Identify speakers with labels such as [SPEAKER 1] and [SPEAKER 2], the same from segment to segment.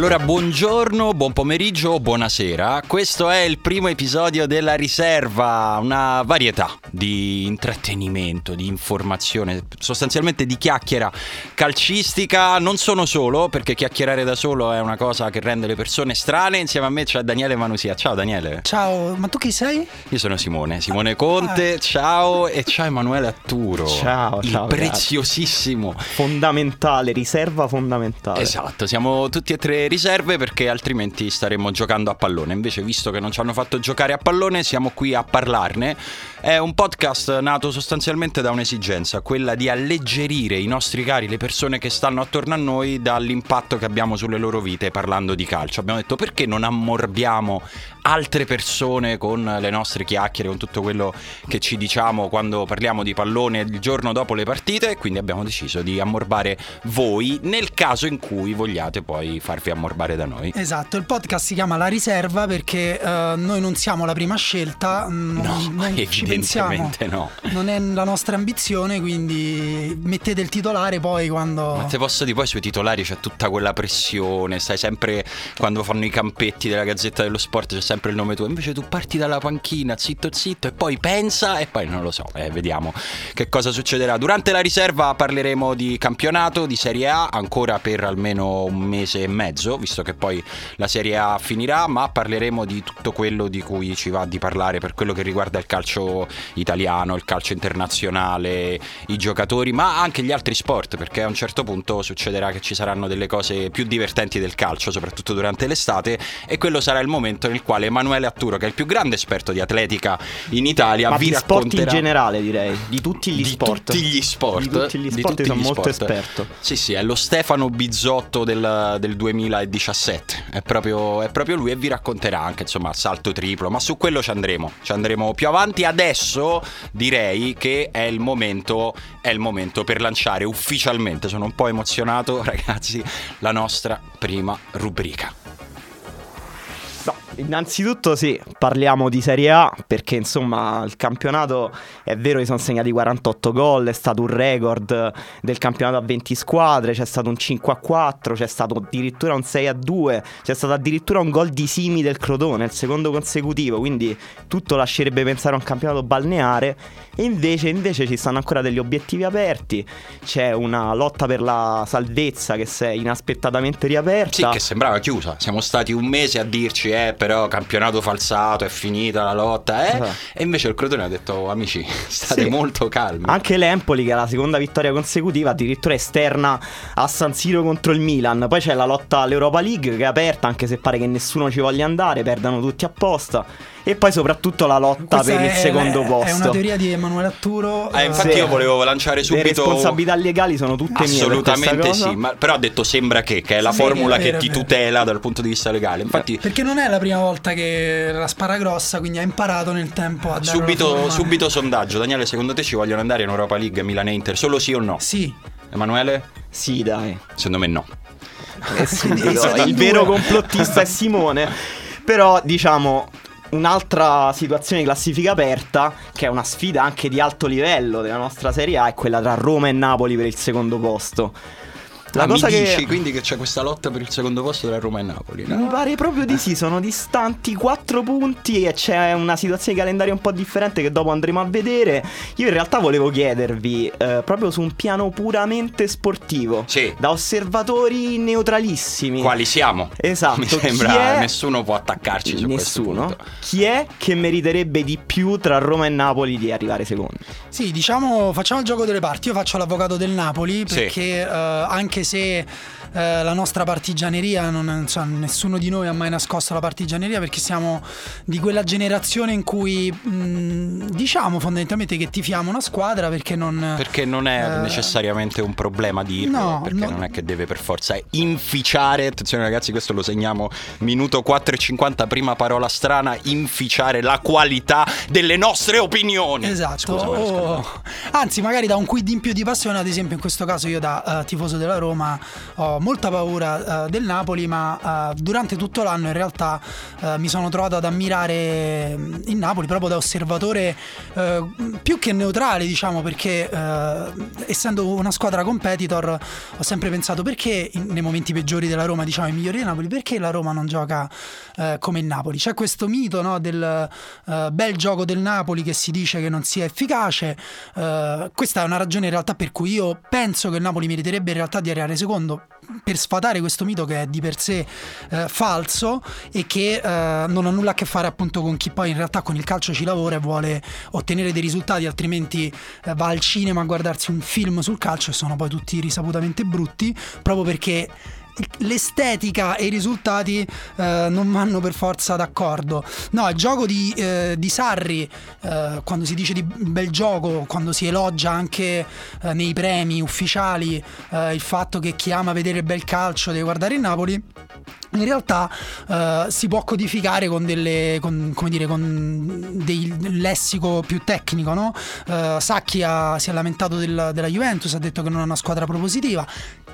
[SPEAKER 1] Allora buongiorno, buon pomeriggio, buonasera. Questo è il primo episodio della riserva, una varietà di intrattenimento, di informazione, sostanzialmente di chiacchiera calcistica. Non sono solo, perché chiacchierare da solo è una cosa che rende le persone strane. Insieme a me c'è Daniele Manusia. Ciao Daniele.
[SPEAKER 2] Ciao, ma tu chi sei?
[SPEAKER 1] Io sono Simone, Simone Conte. Ah. Ciao e ciao Emanuele Atturo.
[SPEAKER 3] Ciao,
[SPEAKER 1] il
[SPEAKER 3] ciao.
[SPEAKER 1] preziosissimo.
[SPEAKER 3] Fondamentale, riserva fondamentale.
[SPEAKER 1] Esatto, siamo tutti e tre riserve perché altrimenti staremmo giocando a pallone. Invece, visto che non ci hanno fatto giocare a pallone, siamo qui a parlarne. È un podcast nato sostanzialmente da un'esigenza, quella di alleggerire i nostri cari, le persone che stanno attorno a noi, dall'impatto che abbiamo sulle loro vite parlando di calcio. Abbiamo detto perché non ammorbiamo altre persone con le nostre chiacchiere, con tutto quello che ci diciamo quando parliamo di pallone il giorno dopo le partite. Quindi abbiamo deciso di ammorbare voi nel caso in cui vogliate poi farvi ammorbare da noi.
[SPEAKER 2] Esatto, il podcast si chiama La Riserva perché uh, noi non siamo la prima scelta, non,
[SPEAKER 1] no,
[SPEAKER 2] non
[SPEAKER 1] evidentemente no.
[SPEAKER 2] Non è la nostra ambizione, quindi mettete il titolare poi quando...
[SPEAKER 1] Ma te posso dire, poi sui titolari c'è tutta quella pressione, stai sempre quando fanno i campetti della Gazzetta dello Sport c'è sempre il nome tuo, invece tu parti dalla panchina, zitto zitto, e poi pensa e poi non lo so, eh, vediamo che cosa succederà. Durante la riserva parleremo di campionato, di Serie A, ancora per almeno un mese e mezzo, visto che poi la Serie A finirà, ma parleremo di tutto quello di cui ci va di parlare per quello che riguarda il calcio italiano, il calcio internazionale, i giocatori, ma anche gli altri sport, perché a un certo punto succederà che ci saranno delle cose più divertenti del calcio, soprattutto durante l'estate, e quello sarà il momento nel quale Emanuele Atturo, che è il più grande esperto di atletica in Italia,
[SPEAKER 3] Ma
[SPEAKER 1] vi
[SPEAKER 3] di
[SPEAKER 1] racconterà...
[SPEAKER 3] sport in generale direi, di tutti gli
[SPEAKER 1] di
[SPEAKER 3] sport.
[SPEAKER 1] Tutti gli sport.
[SPEAKER 3] Di tutti gli sport, sono molto esperto.
[SPEAKER 1] Sì, sì, è lo Stefano Bizzotto del, del 2017, è proprio, è proprio lui e vi racconterà anche insomma salto triplo, ma su quello ci andremo, ci andremo più avanti. Adesso direi che è il momento, è il momento per lanciare ufficialmente, sono un po' emozionato ragazzi, la nostra prima rubrica.
[SPEAKER 3] No, innanzitutto sì, parliamo di Serie A perché insomma il campionato è vero che sono segnati 48 gol, è stato un record del campionato a 20 squadre, c'è stato un 5 a 4, c'è stato addirittura un 6 a 2, c'è stato addirittura un gol di Simi del Crotone, il secondo consecutivo, quindi tutto lascerebbe pensare a un campionato balneare e invece, invece ci stanno ancora degli obiettivi aperti, c'è una lotta per la salvezza che si è inaspettatamente riaperta.
[SPEAKER 1] Sì, che sembrava chiusa, siamo stati un mese a dirci eh però campionato falsato, è finita la lotta, eh?
[SPEAKER 3] Esatto.
[SPEAKER 1] E invece il Crotone ha detto, oh, amici, state
[SPEAKER 3] Sì.
[SPEAKER 1] molto calmi.
[SPEAKER 3] Anche l'Empoli, che è la seconda vittoria consecutiva, addirittura esterna a San Siro contro il Milan. Poi c'è la lotta all'Europa League che è aperta, anche se pare che nessuno ci voglia andare, perdano tutti apposta. E poi soprattutto la lotta
[SPEAKER 2] Questa
[SPEAKER 3] per il secondo
[SPEAKER 2] è,
[SPEAKER 3] posto.
[SPEAKER 2] È una teoria di Emanuele Atturo.
[SPEAKER 1] Eh, infatti
[SPEAKER 2] eh,
[SPEAKER 1] io volevo lanciare
[SPEAKER 3] Le
[SPEAKER 1] subito...
[SPEAKER 3] responsabilità legali sono tutte mie.
[SPEAKER 1] Assolutamente
[SPEAKER 3] questa cosa.
[SPEAKER 1] sì, ma, però ha detto sembra che, che è la
[SPEAKER 2] Sì,
[SPEAKER 1] formula
[SPEAKER 2] è
[SPEAKER 1] che
[SPEAKER 2] vero,
[SPEAKER 1] ti
[SPEAKER 2] è vero.
[SPEAKER 1] tutela dal punto di vista legale. Infatti
[SPEAKER 2] Perché non è la prima volta che la spara grossa, quindi ha imparato nel tempo a
[SPEAKER 1] subito, subito sondaggio. Daniele, secondo te ci vogliono andare in Europa League, Milan e Inter? Solo sì o no?
[SPEAKER 2] Sì,
[SPEAKER 1] Emanuele?
[SPEAKER 3] Sì, dai.
[SPEAKER 1] Secondo me no.
[SPEAKER 2] In
[SPEAKER 3] il vero complottista è Simone. Però, diciamo, un'altra situazione di classifica aperta, che è una sfida anche di alto livello della nostra Serie A, è quella tra Roma e Napoli per il secondo posto. La
[SPEAKER 1] Ah,
[SPEAKER 3] cosa
[SPEAKER 1] mi
[SPEAKER 3] che
[SPEAKER 1] dici quindi che c'è questa lotta per il secondo posto tra Roma e Napoli? no?
[SPEAKER 3] mi pare proprio di sì, sono distanti 4 punti e c'è una situazione di calendario un po' differente che dopo andremo a vedere. Io in realtà volevo chiedervi, eh, proprio su un piano puramente sportivo,
[SPEAKER 1] Sì.
[SPEAKER 3] da osservatori neutralissimi.
[SPEAKER 1] Quali siamo?
[SPEAKER 3] Esatto,
[SPEAKER 1] Mi sembra
[SPEAKER 3] è-
[SPEAKER 1] nessuno può attaccarci su questo
[SPEAKER 3] Nessuno.
[SPEAKER 1] punto.
[SPEAKER 3] Chi è che meriterebbe di più tra Roma e Napoli di arrivare secondo?
[SPEAKER 2] Sì, diciamo, facciamo il gioco delle parti. Io faccio l'avvocato del Napoli
[SPEAKER 1] Sì.
[SPEAKER 2] perché eh, anche se eh, la nostra partigianeria, non, insomma, nessuno di noi ha mai nascosto la partigianeria perché siamo di quella generazione in cui mh, diciamo fondamentalmente che tifiamo una squadra perché non...
[SPEAKER 1] Perché non è
[SPEAKER 2] Eh,
[SPEAKER 1] necessariamente un problema dirlo,
[SPEAKER 2] no,
[SPEAKER 1] perché
[SPEAKER 2] no.
[SPEAKER 1] non è che deve per forza inficiare, attenzione ragazzi, questo lo segniamo minuto 4 e 50, prima parola strana, inficiare la qualità delle nostre opinioni.
[SPEAKER 2] Esatto,
[SPEAKER 1] Scusa, me lo
[SPEAKER 2] o-
[SPEAKER 1] scordavo.
[SPEAKER 2] anzi magari da un quid in più di passione, ad esempio in questo caso io da eh, tifoso della Roma ho molta paura uh, del Napoli, ma uh, durante tutto l'anno in realtà uh, mi sono trovato ad ammirare mm, il Napoli proprio da osservatore più che neutrale, diciamo, perché essendo una squadra competitor ho sempre pensato perché nei momenti peggiori della Roma, diciamo i migliori di Napoli, perché la Roma non gioca come il Napoli? C'è questo mito no, del bel gioco del Napoli che si dice che non sia efficace. questa è una ragione in realtà per cui io penso che il Napoli meriterebbe in realtà di arrivare secondo per sfatare questo mito che è di per sé eh, falso e che eh, non ha nulla a che fare appunto con chi poi in realtà con il calcio ci lavora e vuole ottenere dei risultati altrimenti eh, va al cinema a guardarsi un film sul calcio e sono poi tutti risaputamente brutti proprio perché l'estetica e i risultati eh, non vanno per forza d'accordo. No, il gioco di, eh, di Sarri, eh, quando si dice di bel gioco, quando si elogia anche eh, nei premi ufficiali eh, il fatto che chi ama vedere bel calcio deve guardare il Napoli in realtà uh, si può codificare con, delle, con, dire, con dei lessico più tecnico. No? Uh, Sacchi ha, si è lamentato del, della Juventus, ha detto che non è una squadra propositiva.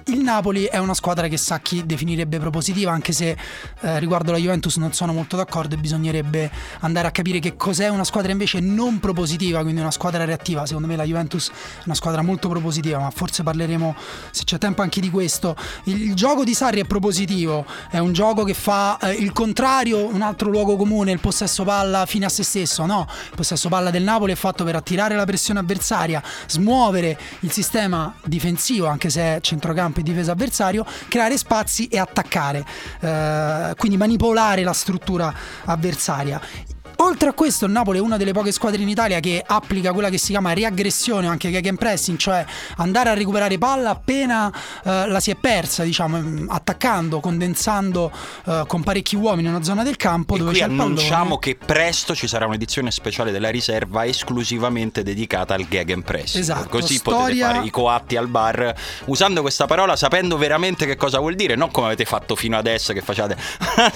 [SPEAKER 2] Il Napoli è una squadra che Sacchi definirebbe propositiva, anche se eh, riguardo la Juventus non sono molto d'accordo e bisognerebbe andare a capire che cos'è una squadra invece non propositiva, quindi una squadra reattiva. Secondo me la Juventus è una squadra molto propositiva, ma forse parleremo, se c'è tempo, anche di questo. Il, gioco di Sarri è propositivo, è un gioco che fa eh, il contrario, un altro luogo comune, il possesso palla fine a se stesso. No, il possesso palla del Napoli è fatto per attirare la pressione avversaria, smuovere il sistema difensivo, anche se è centrocampo campo e difesa avversario, creare spazi e attaccare, eh, quindi manipolare la struttura avversaria. Oltre a questo, il Napoli è una delle poche squadre in Italia che applica quella che si chiama riaggressione, anche che game pressing, cioè andare a recuperare palla appena eh, la si è persa, diciamo, mm, attaccando, condensando eh, con parecchi uomini in una zona del campo.
[SPEAKER 1] E
[SPEAKER 2] dove
[SPEAKER 1] qui
[SPEAKER 2] c'è
[SPEAKER 1] annunciamo che presto ci sarà un'edizione speciale della riserva esclusivamente dedicata al gag pressing.
[SPEAKER 2] Esatto,
[SPEAKER 1] Così
[SPEAKER 2] storia...
[SPEAKER 1] potete fare i coatti al bar usando questa parola, sapendo veramente che cosa vuol dire, non come avete fatto fino adesso che facciate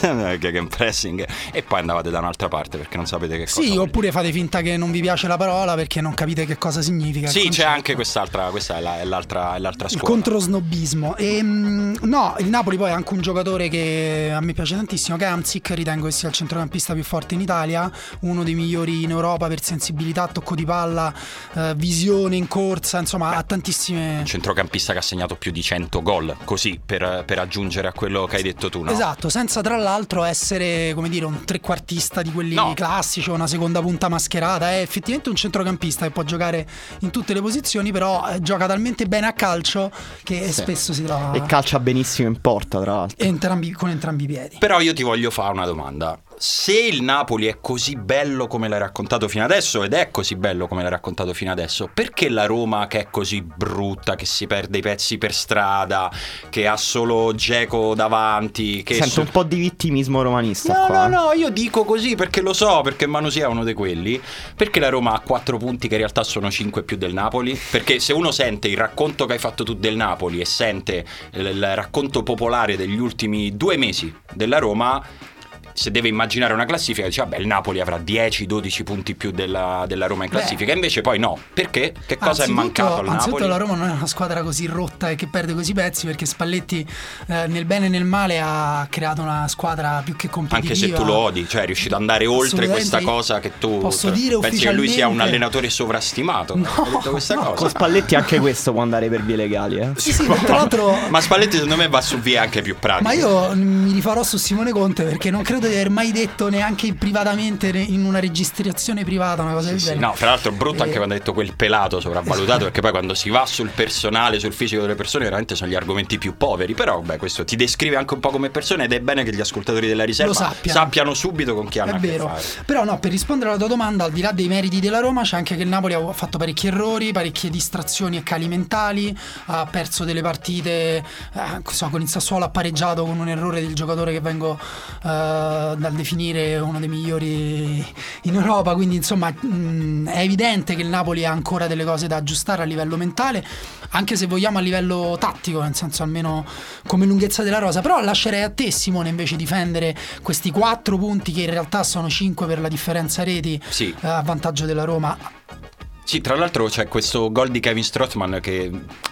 [SPEAKER 1] gag pressing e poi andavate da un'sn'altra parte perché non sapete che cosa.
[SPEAKER 2] Sì, oppure fate finta che non vi piace la parola perché non capite che cosa significa.
[SPEAKER 1] Sì, c'è anche quest'altra, questa è, la, è, l'altra, è l'altra scuola.
[SPEAKER 2] Il controsnobismo. E, ehm, no, il Napoli poi ha anche un giocatore che a me piace tantissimo, che è Amsic, ritengo che sia il centrocampista più forte in Italia, uno dei migliori in Europa per sensibilità, tocco di palla, eh, visione in corsa, insomma, ha tantissime...
[SPEAKER 1] Un centrocampista che ha segnato più di 100 gol, così per, per aggiungere a quello che hai detto tu, no?
[SPEAKER 2] Esatto, senza tra l'altro essere, come dire, un trequartista di quelli no, classici o una seconda punta mascherata. È effettivamente un centrocampista che può giocare in tutte le posizioni, però eh, gioca talmente bene a calcio che sì. spesso si trova.
[SPEAKER 3] E calcia benissimo in porta, tra l'altro.
[SPEAKER 2] Entrambi, con entrambi i piedi.
[SPEAKER 1] Però io ti voglio fare una domanda se il Napoli è così bello come l'hai raccontato fino adesso, ed è così bello come l'hai raccontato fino adesso, perché la Roma che è così brutta, che si perde i pezzi per strada, che ha solo Geco davanti, che
[SPEAKER 3] Sento
[SPEAKER 1] su...
[SPEAKER 3] un po' di vittimismo romanista.
[SPEAKER 1] No,
[SPEAKER 3] qua.
[SPEAKER 1] no, no, io dico così perché lo so, perché Manusia è uno di quelli, perché la Roma ha 4 punti che in realtà sono 5 più del Napoli, perché se uno sente il racconto che hai fatto tu del Napoli e sente il racconto popolare degli ultimi due mesi della Roma, se deve immaginare una classifica, dice vabbè il Napoli avrà 10-12 punti più della, della Roma in classifica, Beh. invece poi no, perché? Che cosa è mancato al Napoli?
[SPEAKER 2] Anzitutto la Roma non è una squadra così rotta e che perde così pezzi perché Spalletti eh, nel bene e nel male ha creato una squadra più che competitiva.
[SPEAKER 1] Anche se tu lo odi, cioè è riuscito ad andare oltre questa cosa che tu
[SPEAKER 2] posso dire
[SPEAKER 1] pensi che lui sia un allenatore sovrastimato.
[SPEAKER 2] No, no.
[SPEAKER 1] cosa.
[SPEAKER 3] Con Spalletti anche questo può andare per vie legali, eh?
[SPEAKER 2] Sì, sì, tra l'altro
[SPEAKER 1] Ma Spalletti secondo me va su vie anche più pratiche.
[SPEAKER 2] Ma io mi rifarò su Simone Conte perché non credo di aver mai detto neanche privatamente in una registrazione privata, una cosa
[SPEAKER 1] sì,
[SPEAKER 2] del
[SPEAKER 1] sì,
[SPEAKER 2] genere.
[SPEAKER 1] No, fra l'altro è brutto e... anche quando ha detto quel pelato sopravvalutato, perché poi quando si va sul personale, sul fisico delle persone, veramente sono gli argomenti più poveri. Però, beh, questo ti descrive anche un po' come persona ed è bene che gli ascoltatori della riserva
[SPEAKER 2] sappiano.
[SPEAKER 1] sappiano. subito con chi hanno
[SPEAKER 2] è
[SPEAKER 1] a
[SPEAKER 2] vero.
[SPEAKER 1] che fare.
[SPEAKER 2] Però no, per rispondere alla tua domanda, al di là dei meriti della Roma, c'è anche che il Napoli ha fatto parecchi errori, parecchie distrazioni e cali mentali, ha perso delle partite, eh, so, con il Sassuolo ha pareggiato con un errore del giocatore che vengo eh, dal definire uno dei migliori in Europa, quindi insomma mh, è evidente che il Napoli ha ancora delle cose da aggiustare a livello mentale, anche se vogliamo a livello tattico, nel senso almeno come lunghezza della rosa, però lascerei a te Simone invece difendere questi quattro punti che in realtà sono cinque per la differenza reti
[SPEAKER 1] sì.
[SPEAKER 2] eh, a vantaggio della Roma
[SPEAKER 1] Sì, tra l'altro c'è questo gol di Kevin Strothman che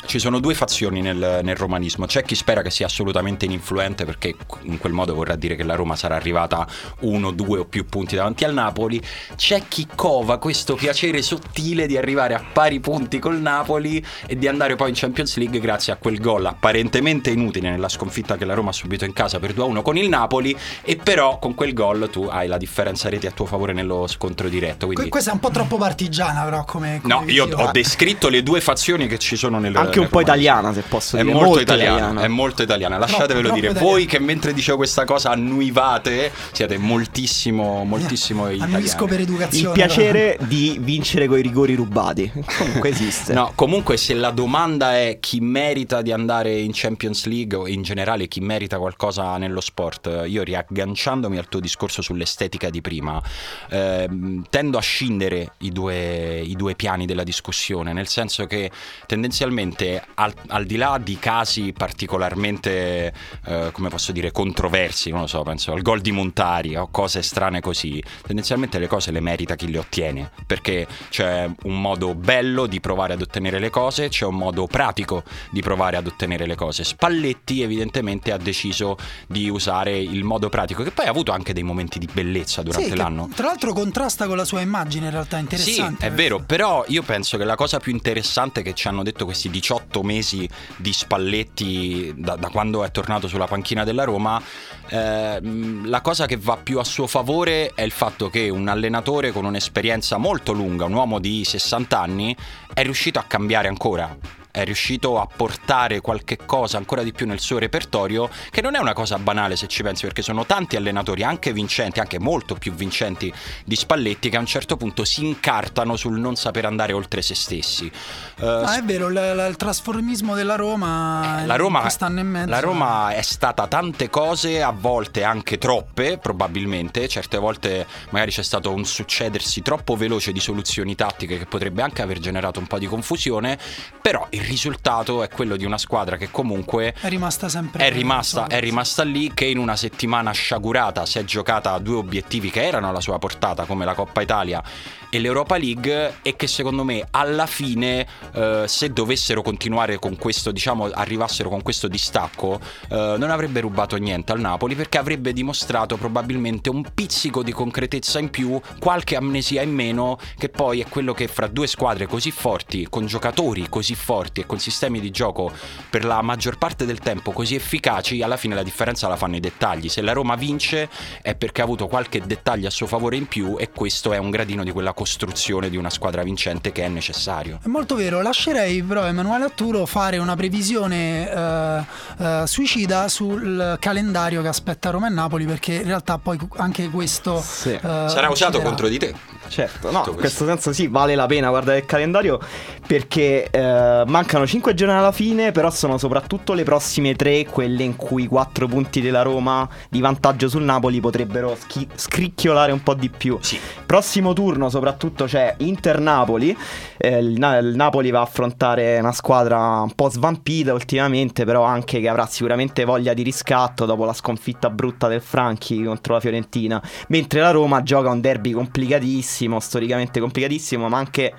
[SPEAKER 1] ci sono due fazioni nel, nel, romanismo. C'è chi spera che sia assolutamente ininfluente perché in quel modo vorrà dire che la Roma sarà arrivata uno, due o più punti davanti al Napoli. C'è chi cova questo piacere sottile di arrivare a pari punti col Napoli e di andare poi in Champions League grazie a quel gol apparentemente inutile nella sconfitta che la Roma ha subito in casa per 2-1 con il Napoli e però con quel gol tu hai la differenza reti a tuo favore nello scontro diretto. Quindi...
[SPEAKER 2] Questa è un po' troppo partigiana però come...
[SPEAKER 1] come no, io ho descritto le due fazioni che ci sono nel
[SPEAKER 3] Anche un po' italiana se posso dire.
[SPEAKER 1] È molto, molto italiana, italiana, È molto italiana, lasciatevelo troppo, dire.
[SPEAKER 2] Troppo
[SPEAKER 1] Voi che mentre dicevo questa cosa annuivate siete moltissimo, moltissimo
[SPEAKER 2] yeah.
[SPEAKER 1] italiani.
[SPEAKER 2] Annuisco per educazione.
[SPEAKER 3] Il piacere però. di vincere coi rigori rubati. Comunque esiste.
[SPEAKER 1] no, comunque se la domanda è chi merita di andare in Champions League o in generale chi merita qualcosa nello sport, io riagganciandomi al tuo discorso sull'estetica di prima, eh, tendo a scindere i due, i due, piani della discussione, nel senso che tendenzialmente al, al di là di casi particolarmente, eh, come posso dire, controversi, non lo so, penso al gol di Montari o cose strane così, tendenzialmente le cose le merita chi le ottiene, perché c'è un modo bello di provare ad ottenere le cose, c'è un modo pratico di provare ad ottenere le cose. Spalletti evidentemente ha deciso di usare il modo pratico, che poi ha avuto anche dei momenti di bellezza durante
[SPEAKER 2] sì,
[SPEAKER 1] l'anno.
[SPEAKER 2] Tra l'altro contrasta con la sua immagine in realtà interessante.
[SPEAKER 1] Sì, è vero, però io penso che la cosa più interessante che ci hanno detto questi 18 mesi di Spalletti da, da quando è tornato sulla panchina della Roma, eh, la cosa che va più a suo favore è il fatto che un allenatore con un'esperienza molto lunga, un uomo di 60 anni, è riuscito a cambiare ancora è riuscito a portare qualche cosa ancora di più nel suo repertorio, che non è una cosa banale se ci pensi, perché sono tanti allenatori, anche vincenti, anche molto più vincenti di Spalletti, che a un certo punto si incartano sul non saper andare oltre se stessi.
[SPEAKER 2] Uh, ah, è vero, l- l- il trasformismo della Roma,
[SPEAKER 1] eh, la Roma
[SPEAKER 2] quest'anno e mezzo.
[SPEAKER 1] La Roma è stata tante cose, a volte anche troppe, probabilmente, certe volte magari c'è stato un succedersi troppo veloce di soluzioni tattiche che potrebbe anche aver generato un po' di confusione, però il risultato è quello di una squadra che comunque
[SPEAKER 2] è rimasta sempre
[SPEAKER 1] è rimasta, è rimasta lì che in una settimana sciagurata si è giocata a due obiettivi che erano alla sua portata come la Coppa Italia e l'Europa League e che secondo me alla fine eh, se dovessero continuare con questo diciamo arrivassero con questo distacco eh, non avrebbe rubato niente al Napoli perché avrebbe dimostrato probabilmente un pizzico di concretezza in più qualche amnesia in meno che poi è quello che fra due squadre così forti con giocatori così forti e con sistemi di gioco per la maggior parte del tempo così efficaci alla fine la differenza la fanno i dettagli se la Roma vince è perché ha avuto qualche dettaglio a suo favore in più e questo è un gradino di quella costruzione di una squadra vincente che è necessario.
[SPEAKER 2] È molto vero, lascerei però Emanuele Atturo fare una previsione eh, eh, suicida sul calendario che aspetta Roma e Napoli perché in realtà poi anche questo
[SPEAKER 1] sì. eh, sarà usato contro di te.
[SPEAKER 3] Certo, no, in questo senso sì, vale la pena guardare il calendario perché eh, mancano 5 giorni alla fine, però sono soprattutto le prossime 3 quelle in cui i 4 punti della Roma di vantaggio sul Napoli potrebbero schi- scricchiolare un po' di più.
[SPEAKER 1] Sì.
[SPEAKER 3] Prossimo turno soprattutto c'è Inter-Napoli, eh, il, Na- il, Napoli va a affrontare una squadra un po' svampita ultimamente, però anche che avrà sicuramente voglia di riscatto dopo la sconfitta brutta del Franchi contro la Fiorentina, mentre la Roma gioca un derby complicatissimo, storicamente complicatissimo, ma anche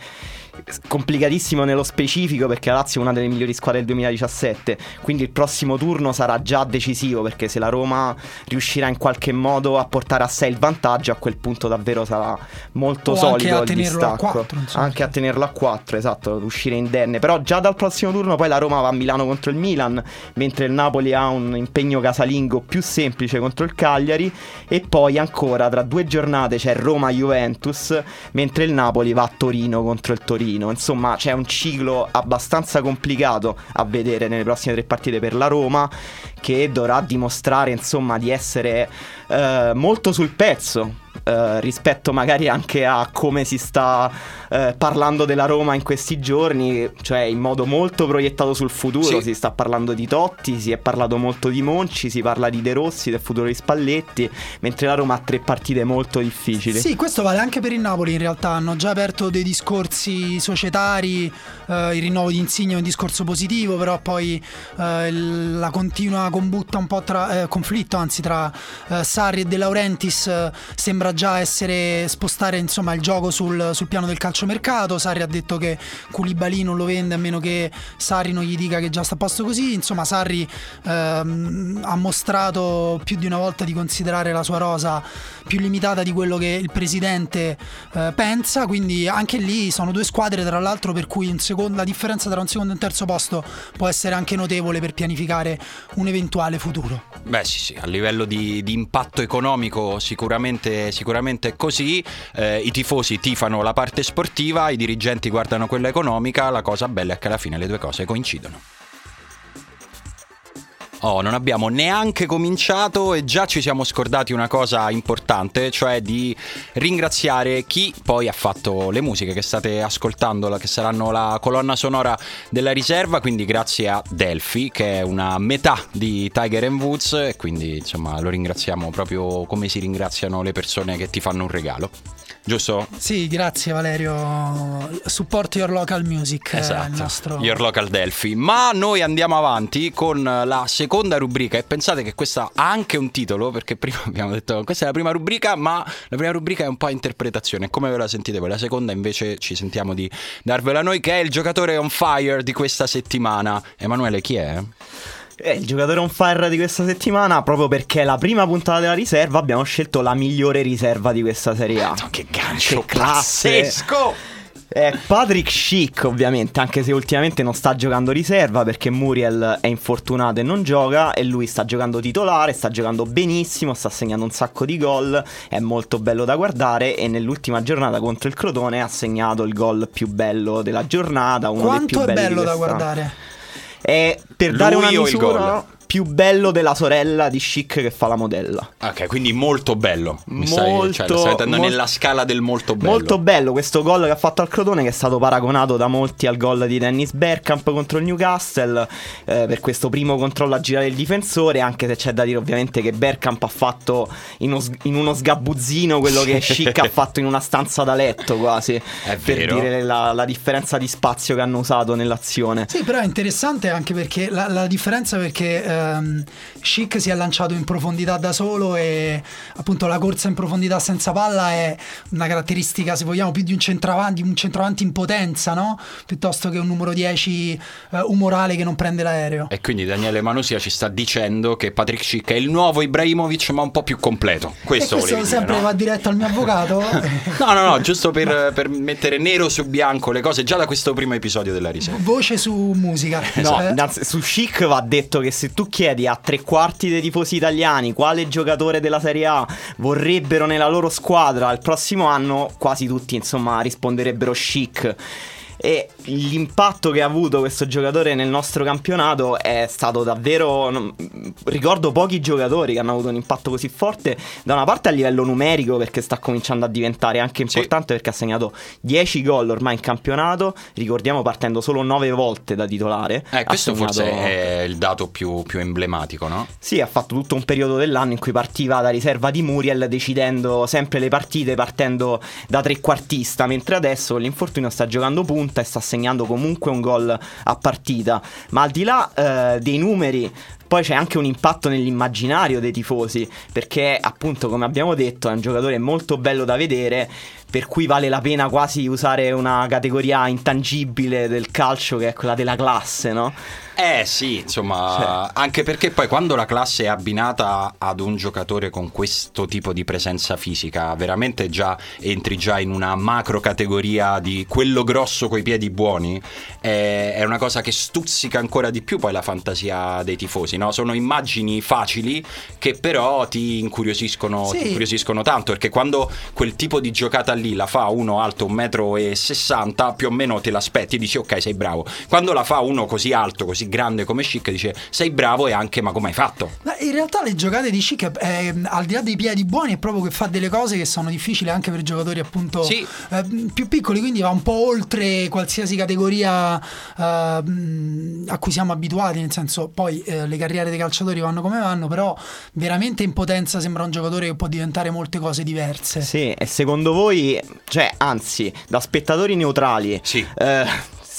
[SPEAKER 3] complicatissimo nello specifico perché la Lazio è una delle migliori squadre del 2017, quindi il prossimo turno sarà già decisivo perché se la Roma riuscirà in qualche modo a portare a sé il vantaggio, a quel punto davvero sarà molto o solido il distacco. A 4, anche a tenerlo a 4, esatto, uscire indenne. Però già dal prossimo turno poi la Roma va a Milano contro il Milan, mentre il Napoli ha un impegno casalingo più semplice contro il Cagliari e poi ancora tra due giornate c'è Roma-Juventus, mentre il Napoli va a Torino contro il Torino. Torino. Insomma, c'è un ciclo abbastanza complicato a vedere nelle prossime tre partite per la Roma che dovrà dimostrare, insomma, di essere eh, molto sul pezzo eh, rispetto magari anche a come si sta eh, parlando della Roma in questi giorni, cioè in modo molto proiettato sul futuro, sì. si sta parlando di Totti, si è parlato molto di Monci, si parla di De Rossi, del futuro di Spalletti, mentre la Roma ha tre partite molto difficili.
[SPEAKER 2] Sì, questo vale anche per il Napoli in realtà, hanno già aperto dei discorsi societari, eh, il rinnovo di Insigne è un discorso positivo, però poi eh, la continua combutta un po' tra conflitto, anzi tra Sarri e De Laurentiis sembra già essere spostare insomma, il gioco sul, sul, piano del calciomercato. Sarri ha detto che Koulibaly non lo vende a meno che Sarri non gli dica che già sta a posto così. Insomma, Sarri ehm, ha mostrato più di una volta di considerare la sua rosa più limitata di quello che il presidente eh, pensa. Quindi anche lì sono due squadre, tra l'altro, per cui secondo, la differenza tra un secondo e un terzo posto può essere anche notevole per pianificare un eventuale futuro.
[SPEAKER 1] Beh, sì, sì, a livello di, di impatto economico sicuramente, sicuramente è così. Eh, I tifosi tifano la parte sportiva, i dirigenti guardano quella economica. La cosa bella è che alla fine le due cose coincidono. Oh, non abbiamo neanche cominciato e già ci siamo scordati una cosa importante, cioè di ringraziare chi poi ha fatto le musiche che state ascoltando, che saranno la colonna sonora della riserva, quindi grazie a Delphi che è una metà di Tiger and Woods quindi insomma lo ringraziamo proprio come si ringraziano le persone che ti fanno un regalo giusto?
[SPEAKER 2] Sì, grazie Valerio. Support your local music.
[SPEAKER 1] Esatto. Nostro... Your local Delphi. Ma noi andiamo avanti con la seconda rubrica e pensate che questa ha anche un titolo perché prima abbiamo detto questa è la prima rubrica, ma la prima rubrica è un po' interpretazione. Come ve la sentite voi? La seconda invece ci sentiamo di darvela noi che è il giocatore on fire di questa settimana. Emanuele, chi è?
[SPEAKER 3] È il giocatore on fire di questa settimana, proprio perché è la prima puntata della riserva, abbiamo scelto la migliore riserva di questa serie A.
[SPEAKER 1] che gancio che pazzesco!
[SPEAKER 3] È Patrick Schick ovviamente, anche se ultimamente non sta giocando riserva perché Muriel è infortunato e non gioca e lui sta giocando titolare, sta giocando benissimo, sta segnando un sacco di gol, è molto bello da guardare e nell'ultima giornata contro il Crotone ha segnato il gol più bello della giornata, uno
[SPEAKER 2] Quanto
[SPEAKER 3] dei più belli
[SPEAKER 2] è bello
[SPEAKER 3] da
[SPEAKER 2] guardare?
[SPEAKER 3] E per
[SPEAKER 1] Lui
[SPEAKER 3] dare una
[SPEAKER 1] o il
[SPEAKER 3] misura
[SPEAKER 1] gol?
[SPEAKER 3] Più bello della sorella di Chic che fa la modella.
[SPEAKER 1] Ok, quindi molto bello. Mi stai,
[SPEAKER 3] Molto,
[SPEAKER 1] cioè, stai andando
[SPEAKER 3] mol-
[SPEAKER 1] nella scala del molto bello.
[SPEAKER 3] Molto bello questo gol che ha fatto al Crotone che è stato paragonato da molti al gol di Dennis Bergkamp contro il Newcastle eh, per questo primo controllo a girare il difensore anche se c'è da dire ovviamente che Bergkamp ha fatto in, uno, in uno sgabuzzino quello che Chic ha fatto in una stanza da letto quasi
[SPEAKER 1] È
[SPEAKER 3] per
[SPEAKER 1] vero.
[SPEAKER 3] dire la, la differenza di spazio che hanno usato nell'azione.
[SPEAKER 2] Sì, però è interessante anche perché la, la differenza perché ehm, Chic si è lanciato in profondità da solo e appunto la corsa in profondità senza palla è una caratteristica, se vogliamo, più di un centravanti, un centravanti in potenza, no? Piuttosto che un numero 10 eh, umorale che non prende l'aereo.
[SPEAKER 1] E quindi Daniele Manusia ci sta dicendo che Patrick Schick è il nuovo Ibrahimovic ma un po' più completo. Questo,
[SPEAKER 2] e questo
[SPEAKER 1] dire,
[SPEAKER 2] sempre
[SPEAKER 1] no?
[SPEAKER 2] va diretto al mio avvocato.
[SPEAKER 1] No, no, no, giusto per, per mettere nero su bianco le cose già da questo primo episodio della riserva.
[SPEAKER 2] Voce su musica.
[SPEAKER 3] No,
[SPEAKER 2] Eh,
[SPEAKER 3] su Chic va detto che se tu chiedi a tre quarti dei tifosi italiani quale giocatore della Serie A vorrebbero nella loro squadra il prossimo anno, quasi tutti insomma risponderebbero Chic. E l'impatto che ha avuto questo giocatore nel nostro campionato è stato davvero. non- Ricordo pochi giocatori che hanno avuto un impatto così forte. Da una parte a livello numerico, perché sta cominciando a diventare anche
[SPEAKER 1] Sì.
[SPEAKER 3] importante, perché ha segnato 10 gol ormai in campionato. Ricordiamo partendo solo 9 volte da titolare.
[SPEAKER 1] Eh, questo
[SPEAKER 3] segnato-
[SPEAKER 1] forse è il dato più, più emblematico, no?
[SPEAKER 3] sì, ha fatto tutto un periodo dell'anno in cui partiva da riserva di Muriel, decidendo sempre le partite partendo da trequartista, mentre adesso con l'infortunio sta giocando punta e sta segnando comunque un gol a partita. Ma al di là eh, dei numeri, poi c'è anche un impatto nell'immaginario dei tifosi, perché appunto, come abbiamo detto, è un giocatore molto bello da vedere, per cui vale la pena quasi usare una categoria intangibile del calcio che è quella della classe, no?
[SPEAKER 1] Eh sì, insomma, anche perché poi quando la classe è abbinata ad un giocatore con questo tipo di presenza fisica, veramente già entri già in una macro categoria di quello grosso coi piedi buoni, è, è una cosa che stuzzica ancora di più poi la fantasia dei tifosi, no? Sono immagini facili che però ti incuriosiscono,
[SPEAKER 2] Sì.
[SPEAKER 1] ti incuriosiscono tanto, perché quando quel tipo di giocata lì la fa uno alto 1,60 m, più o meno te l'aspetti e dici ok sei bravo. Quando la fa uno così alto, così grande come Chic, dice sei bravo e anche ma come hai fatto?
[SPEAKER 2] Ma in realtà le giocate di Chic, eh, al di là dei piedi buoni, è proprio che fa delle cose che sono difficili anche per giocatori appunto
[SPEAKER 1] Sì.
[SPEAKER 2] eh, più piccoli, quindi va un po' oltre qualsiasi categoria eh, a cui siamo abituati, nel senso poi eh, le carriere dei calciatori vanno come vanno, però veramente in potenza sembra un giocatore che può diventare molte cose diverse.
[SPEAKER 3] Sì, e secondo voi, cioè, anzi, da spettatori neutrali,
[SPEAKER 1] Sì.
[SPEAKER 3] eh,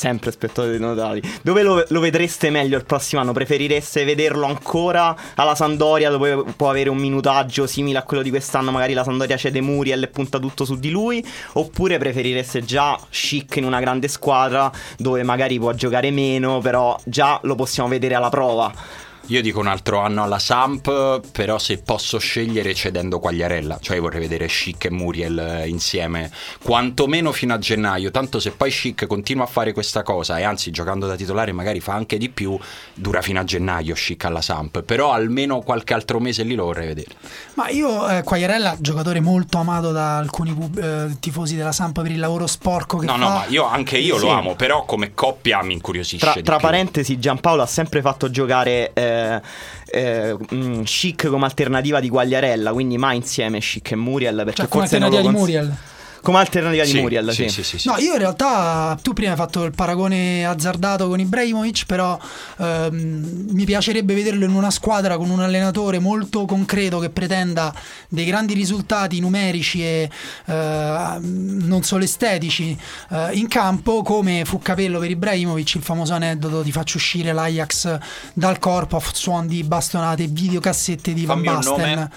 [SPEAKER 3] sempre spettatore totali. Dove lo, lo, vedreste meglio il prossimo anno? Preferireste vederlo ancora alla Sandoria dove può avere un minutaggio simile a quello di quest'anno? Magari la Sandoria cede Muriel e punta tutto su di lui? Oppure preferireste già Chic in una grande squadra dove magari può giocare meno, però già lo possiamo vedere alla prova?
[SPEAKER 1] Io dico un altro anno alla Samp, però se posso scegliere cedendo Quagliarella, cioè vorrei vedere Chic e Muriel eh, insieme, quantomeno fino a gennaio, tanto se poi Chic continua a fare questa cosa e anzi giocando da titolare magari fa anche di più, dura fino a gennaio Chic alla Samp, però almeno qualche altro mese lì lo vorrei vedere.
[SPEAKER 2] Ma io, eh, Quagliarella, giocatore molto amato da alcuni eh, tifosi della Samp per il lavoro sporco che
[SPEAKER 1] no,
[SPEAKER 2] fa.
[SPEAKER 1] No, no, ma io anche io sì. lo amo, però come coppia mi incuriosisce.
[SPEAKER 3] Tra, tra parentesi, Giampaolo ha sempre fatto giocare... Eh, eh, mm, Chic come alternativa di Guagliarella, quindi mai insieme Chic e Muriel. Perché
[SPEAKER 2] cioè, come alternativa
[SPEAKER 3] cons-
[SPEAKER 2] di Muriel.
[SPEAKER 3] Come alternativa
[SPEAKER 1] sì,
[SPEAKER 3] di Muriel,
[SPEAKER 1] sì,
[SPEAKER 3] sì.
[SPEAKER 1] Sì, sì,
[SPEAKER 2] No, io in realtà tu prima hai fatto il paragone azzardato con Ibrahimovic, però ehm, mi piacerebbe vederlo in una squadra con un allenatore molto concreto che pretenda dei grandi risultati numerici e eh, non solo estetici eh, in campo, come fu capello per Ibrahimovic, il famoso aneddoto ti faccio uscire l'Ajax dal corpo a suon di bastonate, videocassette di
[SPEAKER 1] Fammi
[SPEAKER 2] Van Basten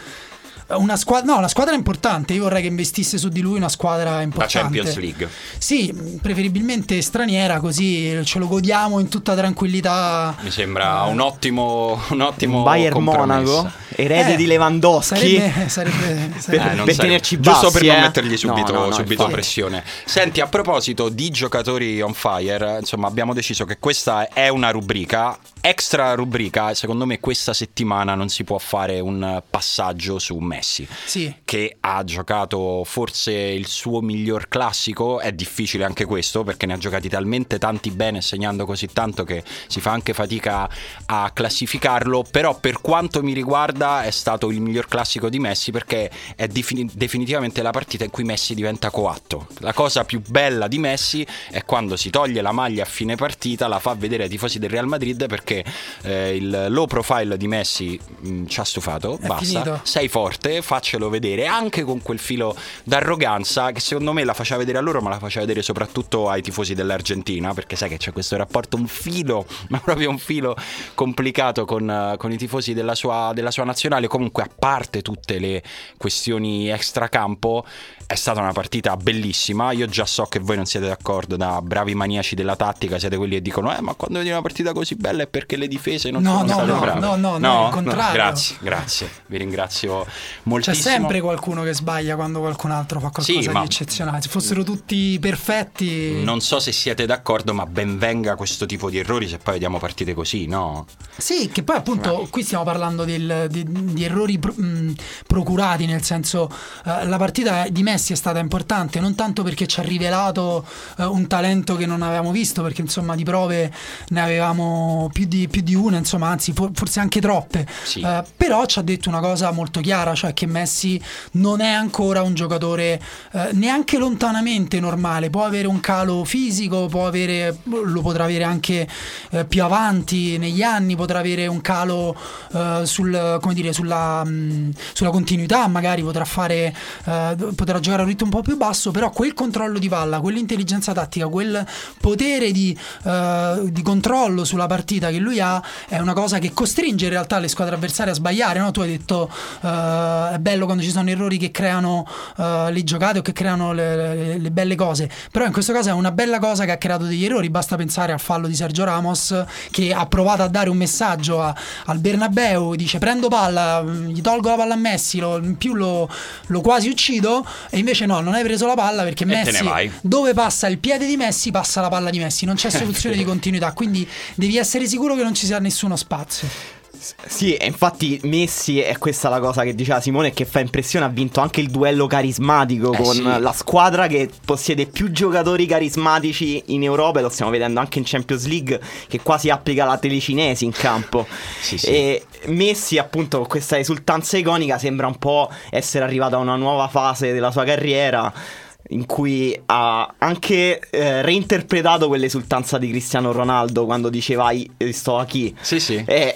[SPEAKER 2] una squadra, no, una squadra importante. Io vorrei che investisse su di lui una squadra importante.
[SPEAKER 1] La Champions League.
[SPEAKER 2] Sì, preferibilmente straniera, così ce lo godiamo in tutta tranquillità.
[SPEAKER 1] Mi sembra un ottimo, un ottimo
[SPEAKER 3] un Bayern. Monaco, erede
[SPEAKER 2] Eh,
[SPEAKER 3] di Lewandowski.
[SPEAKER 2] Sarebbe, sarebbe, sarebbe-
[SPEAKER 1] Eh,
[SPEAKER 3] per tenerci
[SPEAKER 1] giusto
[SPEAKER 3] bassi,
[SPEAKER 1] per non
[SPEAKER 3] eh.
[SPEAKER 1] mettergli subito,
[SPEAKER 3] No, no, no,
[SPEAKER 1] subito pressione. Senti, a proposito di giocatori on fire, insomma, abbiamo deciso che questa è una rubrica. Extra rubrica, secondo me questa settimana non si può fare un passaggio su Messi.
[SPEAKER 2] Sì.
[SPEAKER 1] Che ha giocato forse il suo miglior classico, è difficile anche questo perché ne ha giocati talmente tanti bene, segnando così tanto che si fa anche fatica a classificarlo, però per quanto mi riguarda è stato il miglior classico di Messi perché è defini- definitivamente la partita in cui Messi diventa coatto. La cosa più bella di Messi è quando si toglie la maglia a fine partita, la fa vedere ai tifosi del Real Madrid perché eh, il low profile di Messi mh, ci ha stufato,
[SPEAKER 2] È
[SPEAKER 1] basta,
[SPEAKER 2] finito.
[SPEAKER 1] sei forte, faccelo vedere anche con quel filo d'arroganza che secondo me la faceva vedere a loro ma la faceva vedere soprattutto ai tifosi dell'Argentina perché sai che c'è questo rapporto un filo ma proprio un filo complicato con, eh, con i tifosi della sua, della sua nazionale. Comunque a parte tutte le questioni extracampo è stata una partita bellissima. Io già so che voi non siete d'accordo da bravi maniaci della tattica siete quelli che dicono eh ma quando vedi una partita così bella è perché le difese non
[SPEAKER 2] No,
[SPEAKER 1] sono
[SPEAKER 2] no,
[SPEAKER 1] state
[SPEAKER 2] no,
[SPEAKER 1] brave.
[SPEAKER 2] no, no, no, il contrario.
[SPEAKER 1] grazie grazie. Vi ringrazio
[SPEAKER 2] C'è
[SPEAKER 1] moltissimo
[SPEAKER 2] sempre qualcuno che sbaglia quando qualcun altro fa qualcosa
[SPEAKER 1] Sì, ma-
[SPEAKER 2] di eccezionale. Se fossero tutti perfetti.
[SPEAKER 1] Non so se siete d'accordo, ma ben venga questo tipo di errori se poi vediamo partite così, no?
[SPEAKER 2] Sì, che poi appunto qui stiamo parlando del- di, di errori pro- mh, procurati, nel senso eh, la partita di Messi è stata importante non tanto perché ci ha rivelato eh, un talento che non avevamo visto, perché insomma di prove ne avevamo più di, più di una, insomma anzi for- forse anche troppe,
[SPEAKER 1] Sì.
[SPEAKER 2] Eh, però ci ha detto una cosa molto chiara, cioè che Messi non è ancora un giocatore eh, neanche lontanamente normale, può avere un calo fisico, avere, lo potrà avere anche eh, più avanti negli anni, potrà avere un calo eh, sul, dire, sulla, mh, sulla continuità, magari potrà fare, eh, potrà giocare a un ritmo un po' più basso, però quel controllo di palla, quell'intelligenza tattica, quel potere di, eh, di controllo sulla partita che lui ha è una cosa che costringe in realtà le squadre avversarie a sbagliare. No? Tu hai detto eh, è bello quando ci sono errori che creano eh, le giocate o che creano le, le- le belle cose, però in questo caso è una bella cosa che ha creato degli errori. Basta pensare al fallo di Sergio Ramos che ha provato a dare un messaggio a- al Bernabeu, dice prendo palla, gli tolgo la palla a Messi, lo, in più lo, lo quasi uccido. E invece no, non hai preso la palla perché Messi dove passa il piede di Messi passa la palla di Messi, non c'è soluzione di continuità, quindi devi essere sicuro che non ci sia nessuno spazio.
[SPEAKER 3] Sì, e infatti Messi è questa la cosa che diceva Simone che fa impressione, ha vinto anche il duello carismatico
[SPEAKER 1] Eh,
[SPEAKER 3] con
[SPEAKER 1] sì.
[SPEAKER 3] la squadra che possiede più giocatori carismatici in Europa e lo stiamo vedendo anche in Champions League che quasi applica la telecinesi in campo.
[SPEAKER 1] Sì, sì.
[SPEAKER 3] E Messi appunto con questa esultanza iconica sembra un po' essere arrivato a una nuova fase della sua carriera in cui ha anche eh, reinterpretato quell'esultanza di Cristiano Ronaldo quando diceva "I- sto a chi
[SPEAKER 1] Sì, sì.
[SPEAKER 3] e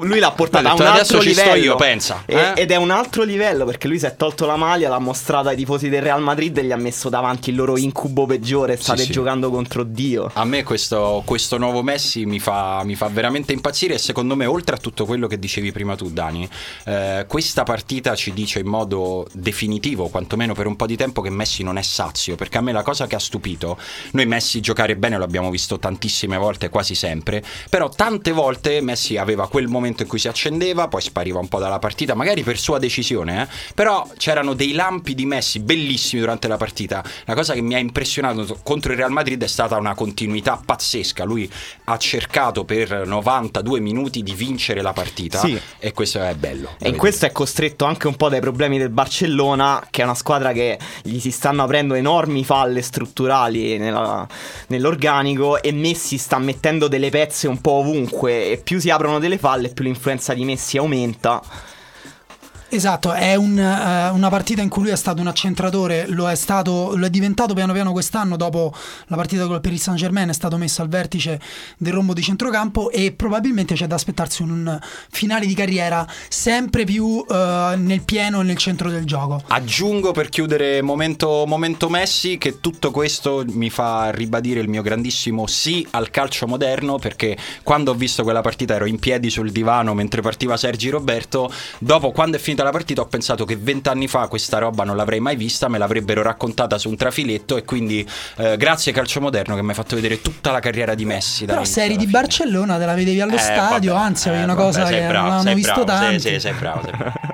[SPEAKER 3] lui l'ha portata
[SPEAKER 1] Ha
[SPEAKER 3] a un
[SPEAKER 1] detto,
[SPEAKER 3] altro
[SPEAKER 1] "Adesso ci sto
[SPEAKER 3] livello.
[SPEAKER 1] io, pensa, eh?
[SPEAKER 3] Ed è un altro livello perché lui si è tolto la maglia, l'ha mostrata ai tifosi del Real Madrid e gli ha messo davanti il loro incubo peggiore. State
[SPEAKER 1] sì.
[SPEAKER 3] giocando contro Dio.
[SPEAKER 1] A me questo, questo nuovo Messi mi fa, mi fa veramente impazzire e secondo me oltre a tutto quello che dicevi prima tu Dani, eh, questa partita ci dice in modo definitivo, quantomeno per un po' di tempo, che Messi non è sazio, perché a me la cosa che ha stupito, noi Messi giocare bene lo abbiamo visto tantissime volte, quasi sempre, però tante volte Messi aveva quel momento in cui si accendeva, poi spariva un po' dalla partita, magari per sua decisione, eh, però c'erano dei lampi di Messi bellissimi durante la partita. La cosa che mi ha impressionato contro il Real Madrid è stata una continuità pazzesca. Lui ha cercato per 92 minuti di vincere la partita
[SPEAKER 3] Sì.
[SPEAKER 1] e questo è bello.
[SPEAKER 3] E in questo è costretto anche un po' dai problemi del Barcellona, che è una squadra che gli si stanno aprendo enormi falle strutturali nella- nell'organico e Messi sta mettendo delle pezze un po' ovunque e più si aprono delle falle più l'influenza di Messi aumenta.
[SPEAKER 2] Esatto, è un, eh, una partita in cui lui è stato un accentratore, lo è, stato, lo è diventato piano piano quest'anno dopo la partita col Paris Saint Germain, è stato messo al vertice del rombo di centrocampo e probabilmente c'è da aspettarsi un finale di carriera sempre più eh, nel pieno e nel centro del gioco.
[SPEAKER 1] Aggiungo per chiudere momento, momento Messi che tutto questo mi fa ribadire il mio grandissimo sì al calcio moderno perché quando ho visto quella partita ero in piedi sul divano mentre partiva Sergi Roberto, dopo quando è finita la partita ho pensato che vent'anni fa questa roba non l'avrei mai vista, me l'avrebbero raccontata su un trafiletto e quindi eh, grazie calcio moderno che mi ha fatto vedere tutta la carriera di Messi.
[SPEAKER 2] Però se eri di. Barcellona te la vedevi allo
[SPEAKER 1] Eh,
[SPEAKER 2] stadio,
[SPEAKER 1] vabbè,
[SPEAKER 2] anzi avevi
[SPEAKER 1] eh,
[SPEAKER 2] una
[SPEAKER 1] vabbè,
[SPEAKER 2] cosa che
[SPEAKER 1] bravo,
[SPEAKER 2] non
[SPEAKER 1] sei
[SPEAKER 2] visto
[SPEAKER 1] bravo,
[SPEAKER 2] tanti.
[SPEAKER 1] Sì, sì, sei bravo, sei bravo.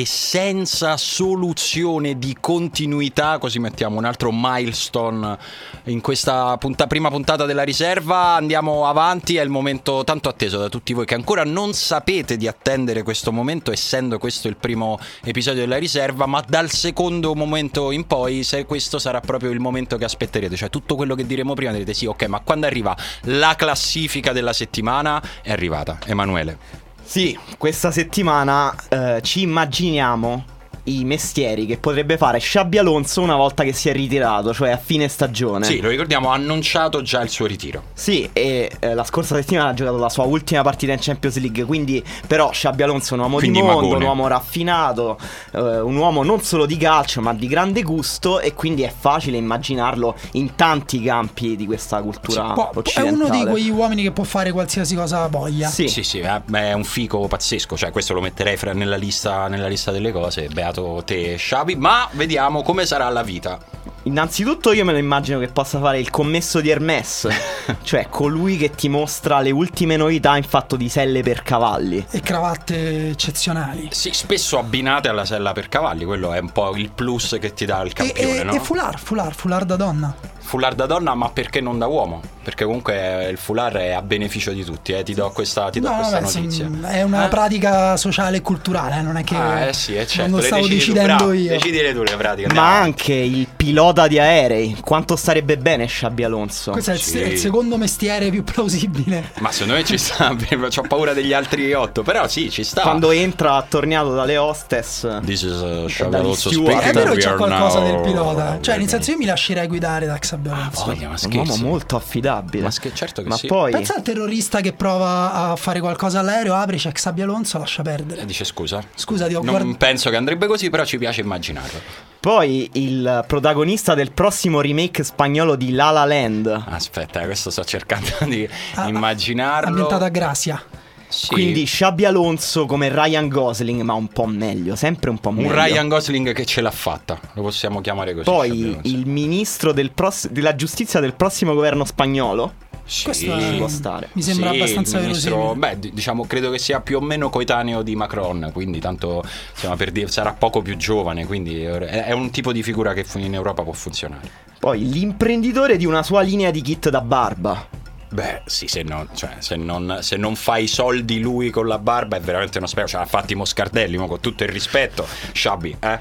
[SPEAKER 1] e senza soluzione di continuità, così mettiamo un altro milestone in questa punta- prima puntata della riserva. Andiamo avanti, è il momento tanto atteso da tutti voi che ancora non sapete di attendere questo momento, essendo questo il primo episodio della riserva, ma dal secondo momento in poi, se questo sarà proprio il momento che aspetterete, cioè tutto quello che diremo prima direte sì, ok, ma quando arriva la classifica della settimana è arrivata. Emanuele.
[SPEAKER 3] Sì, questa settimana eh, ci immaginiamo i mestieri che potrebbe fare Sciabbi Alonso una volta che si è ritirato, cioè a fine stagione.
[SPEAKER 1] Sì, lo ricordiamo, ha annunciato già il suo ritiro.
[SPEAKER 3] Sì, e eh, la scorsa settimana ha giocato la sua ultima partita in Champions League, quindi però Sciabbi Alonso è un uomo
[SPEAKER 1] Quindi
[SPEAKER 3] di mondo,
[SPEAKER 1] magone.
[SPEAKER 3] un uomo raffinato, eh, un uomo non solo di calcio ma di grande gusto e quindi è facile immaginarlo in tanti campi di questa cultura
[SPEAKER 2] Può- è uno di quegli uomini che può fare qualsiasi cosa voglia.
[SPEAKER 3] Sì.
[SPEAKER 1] Sì, sì, è un fico pazzesco, cioè questo lo metterei fra- nella, lista, nella lista delle cose, beato te Sciabi, ma vediamo come sarà la vita.
[SPEAKER 3] Innanzitutto io me lo immagino che possa fare il commesso di Hermès, cioè colui che ti mostra le ultime novità in fatto di selle per cavalli.
[SPEAKER 2] E cravatte eccezionali.
[SPEAKER 1] Sì, spesso abbinate alla sella per cavalli, quello è un po' il plus che ti dà il
[SPEAKER 2] E,
[SPEAKER 1] campione,
[SPEAKER 2] e,
[SPEAKER 1] no?
[SPEAKER 2] e foulard, foulard, foulard da donna.
[SPEAKER 1] Foulard da donna, ma perché non da uomo? Perché comunque il foulard è a beneficio di tutti, eh? ti do questa, ti do
[SPEAKER 2] No,
[SPEAKER 1] questa
[SPEAKER 2] vabbè,
[SPEAKER 1] notizia.
[SPEAKER 2] è una
[SPEAKER 1] Eh?
[SPEAKER 2] pratica sociale e culturale, eh, non è che
[SPEAKER 1] Ah, eh sì, è certo.
[SPEAKER 2] non lo
[SPEAKER 1] le
[SPEAKER 2] stavo
[SPEAKER 1] decidi tu,
[SPEAKER 2] decidendo
[SPEAKER 1] bravo,
[SPEAKER 2] io.
[SPEAKER 1] Decidile tu le pratiche.
[SPEAKER 3] Ma anche il pilota di aerei, quanto starebbe bene Sciabbi Alonso?
[SPEAKER 2] Questo è il,
[SPEAKER 1] Sì.
[SPEAKER 2] il secondo mestiere più plausibile.
[SPEAKER 1] Ma secondo me ci sta, ho paura degli altri otto, però sì, ci sta.
[SPEAKER 3] Quando entra attorniato dalle hostess.
[SPEAKER 1] This is uh,
[SPEAKER 3] dagli
[SPEAKER 1] Shabby Alonso
[SPEAKER 3] steward.
[SPEAKER 2] È vero che c'è qualcosa
[SPEAKER 1] now-
[SPEAKER 2] del pilota. Cioè, nel senso, io mi lascerei guidare da Xabi Alonso.
[SPEAKER 1] Voglia, ma
[SPEAKER 3] Un uomo
[SPEAKER 1] scherzi.
[SPEAKER 3] molto affidabile.
[SPEAKER 1] Ma scher- certo che
[SPEAKER 3] Ma
[SPEAKER 1] sì.
[SPEAKER 3] poi
[SPEAKER 2] Pensa al terrorista che prova a fare qualcosa all'aereo, apre, c'è Xabi Alonso, lascia
[SPEAKER 1] E
[SPEAKER 2] perdere.
[SPEAKER 1] dice scusa.
[SPEAKER 2] Scusa, ti ho
[SPEAKER 1] Non penso che andrebbe così, però ci piace immaginarlo.
[SPEAKER 3] Poi il protagonista del prossimo remake spagnolo di La La Land.
[SPEAKER 1] Aspetta, eh, questo sto cercando di
[SPEAKER 2] Ah,
[SPEAKER 1] immaginarlo.
[SPEAKER 2] Ambientata a Gracia.
[SPEAKER 1] Sì.
[SPEAKER 3] Quindi Shabby Alonso come Ryan Gosling, ma un po' meglio, sempre un po' meglio.
[SPEAKER 1] un Ryan Gosling che ce l'ha fatta, lo possiamo chiamare così.
[SPEAKER 3] Poi il ministro del pross- della giustizia del prossimo governo spagnolo.
[SPEAKER 1] Sì.
[SPEAKER 2] Questo
[SPEAKER 3] Ci
[SPEAKER 2] è-
[SPEAKER 3] può stare.
[SPEAKER 2] mi sembra
[SPEAKER 1] Sì,
[SPEAKER 2] abbastanza
[SPEAKER 1] ministro-. Beh, diciamo, credo che sia più o meno coetaneo di Macron, quindi tanto insomma, per dire, sarà poco più giovane, quindi è un tipo di figura che in Europa può funzionare.
[SPEAKER 3] Poi l'imprenditore di una sua linea di kit da barba.
[SPEAKER 1] Beh, sì, se non, cioè, se non, se non fa i soldi lui con la barba è veramente uno spero. Ce l'ha fatti i Moscardelli, mo, con tutto il rispetto. Shabby, eh?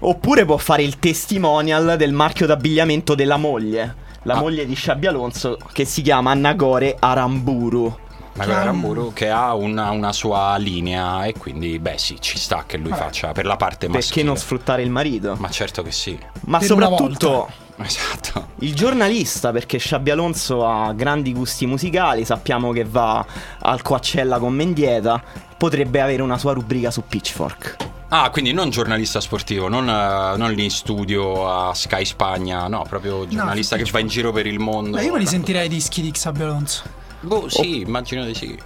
[SPEAKER 3] Oppure può fare il testimonial del marchio d'abbigliamento della moglie. La
[SPEAKER 1] Ah.
[SPEAKER 3] moglie di Shabby Alonso che si chiama Nagore Aramburu.
[SPEAKER 1] Michael Aramburu che ha una, una, sua linea e quindi beh sì, ci sta che lui Vabbè. faccia per la parte maschile.
[SPEAKER 3] Perché non sfruttare il marito?
[SPEAKER 1] Ma certo che sì.
[SPEAKER 3] Ma per soprattutto Esatto. Il giornalista, perché Sciabbi Alonso ha grandi gusti musicali, sappiamo che va al Coachella con Mendieta, potrebbe avere una sua rubrica su Pitchfork.
[SPEAKER 1] Ah, quindi non giornalista sportivo, non, uh, non lì in studio a Sky Spagna, no, proprio giornalista no, che va in giro per il mondo.
[SPEAKER 2] Ma io me li sentirei i dischi di Xabi Alonso.
[SPEAKER 1] Boh, sì, oh. immagino di sì.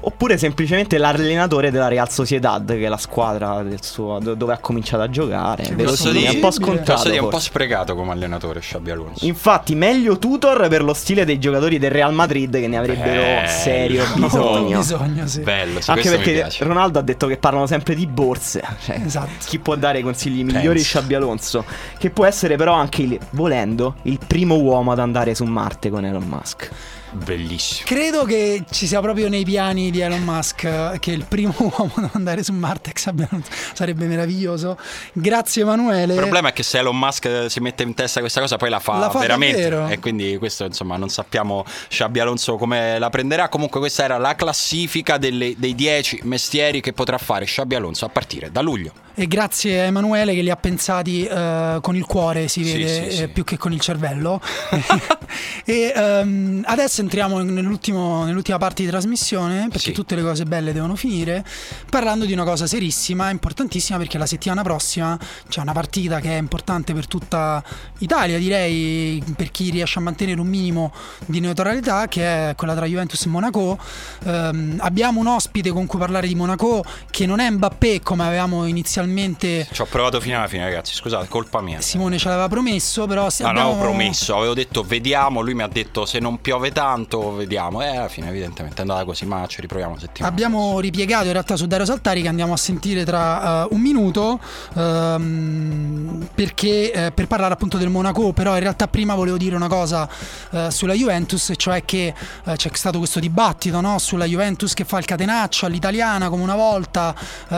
[SPEAKER 3] Oppure semplicemente l'allenatore della Real Sociedad, che è la squadra suo, dove ha cominciato a giocare. Che
[SPEAKER 1] posso dire, è un po' scontato. Posso dire, è un po' sprecato come allenatore Sciabbi Alonso.
[SPEAKER 3] Infatti, meglio tutor per lo stile dei giocatori del Real Madrid che ne avrebbero Bello. serio bisogno.
[SPEAKER 2] Oh, bisogno sì.
[SPEAKER 1] Bello, sì,
[SPEAKER 3] Anche perché Ronaldo ha detto che parlano sempre di borse. Cioè,
[SPEAKER 2] esatto.
[SPEAKER 3] Chi può dare consigli migliori Sciabbi Alonso? Che può essere però anche, il, volendo, il primo uomo ad andare su Marte con Elon Musk.
[SPEAKER 1] Bellissimo.
[SPEAKER 2] Credo che ci sia proprio nei piani di Elon Musk che il primo uomo ad andare su Marte sarebbe meraviglioso. Grazie Emanuele.
[SPEAKER 1] Il problema è che se Elon Musk si mette in testa questa cosa poi la fa, la fa veramente. Davvero. E quindi questo insomma non sappiamo Sciabbi Alonso come la prenderà. Comunque questa era la classifica delle, dei 10 mestieri che potrà fare Sciabbi Alonso a partire da luglio.
[SPEAKER 2] E grazie a Emanuele che li ha pensati uh, con il cuore, si vede, sì, sì, sì. Eh, più che con il cervello. e um, adesso entriamo nell'ultima parte di trasmissione, perché tutte le cose belle devono finire, parlando di una cosa serissima, importantissima, perché la settimana prossima c'è una partita che è importante per tutta Italia, direi, per chi riesce a mantenere un minimo di neutralità, che è quella tra Juventus e Monaco. Um, abbiamo un ospite con cui parlare di Monaco che non è Mbappé come avevamo inizialmente.
[SPEAKER 1] Ci ho provato fino alla fine, ragazzi. Scusate, colpa mia.
[SPEAKER 2] Simone ce l'aveva promesso, però.
[SPEAKER 1] Se no, abbiamo... non avevo promesso, avevo detto vediamo. Lui mi ha detto se non piove tanto, vediamo. E alla fine, evidentemente, è andata così. Ma ci riproviamo settimana.
[SPEAKER 2] Abbiamo ripiegato in realtà su Dario Saltari, che andiamo a sentire tra uh, un minuto. Um, perché uh, per parlare appunto del Monaco, però in realtà prima volevo dire una cosa uh, sulla Juventus, cioè che c'è stato questo dibattito no? sulla Juventus che fa il catenaccio all'italiana come una volta,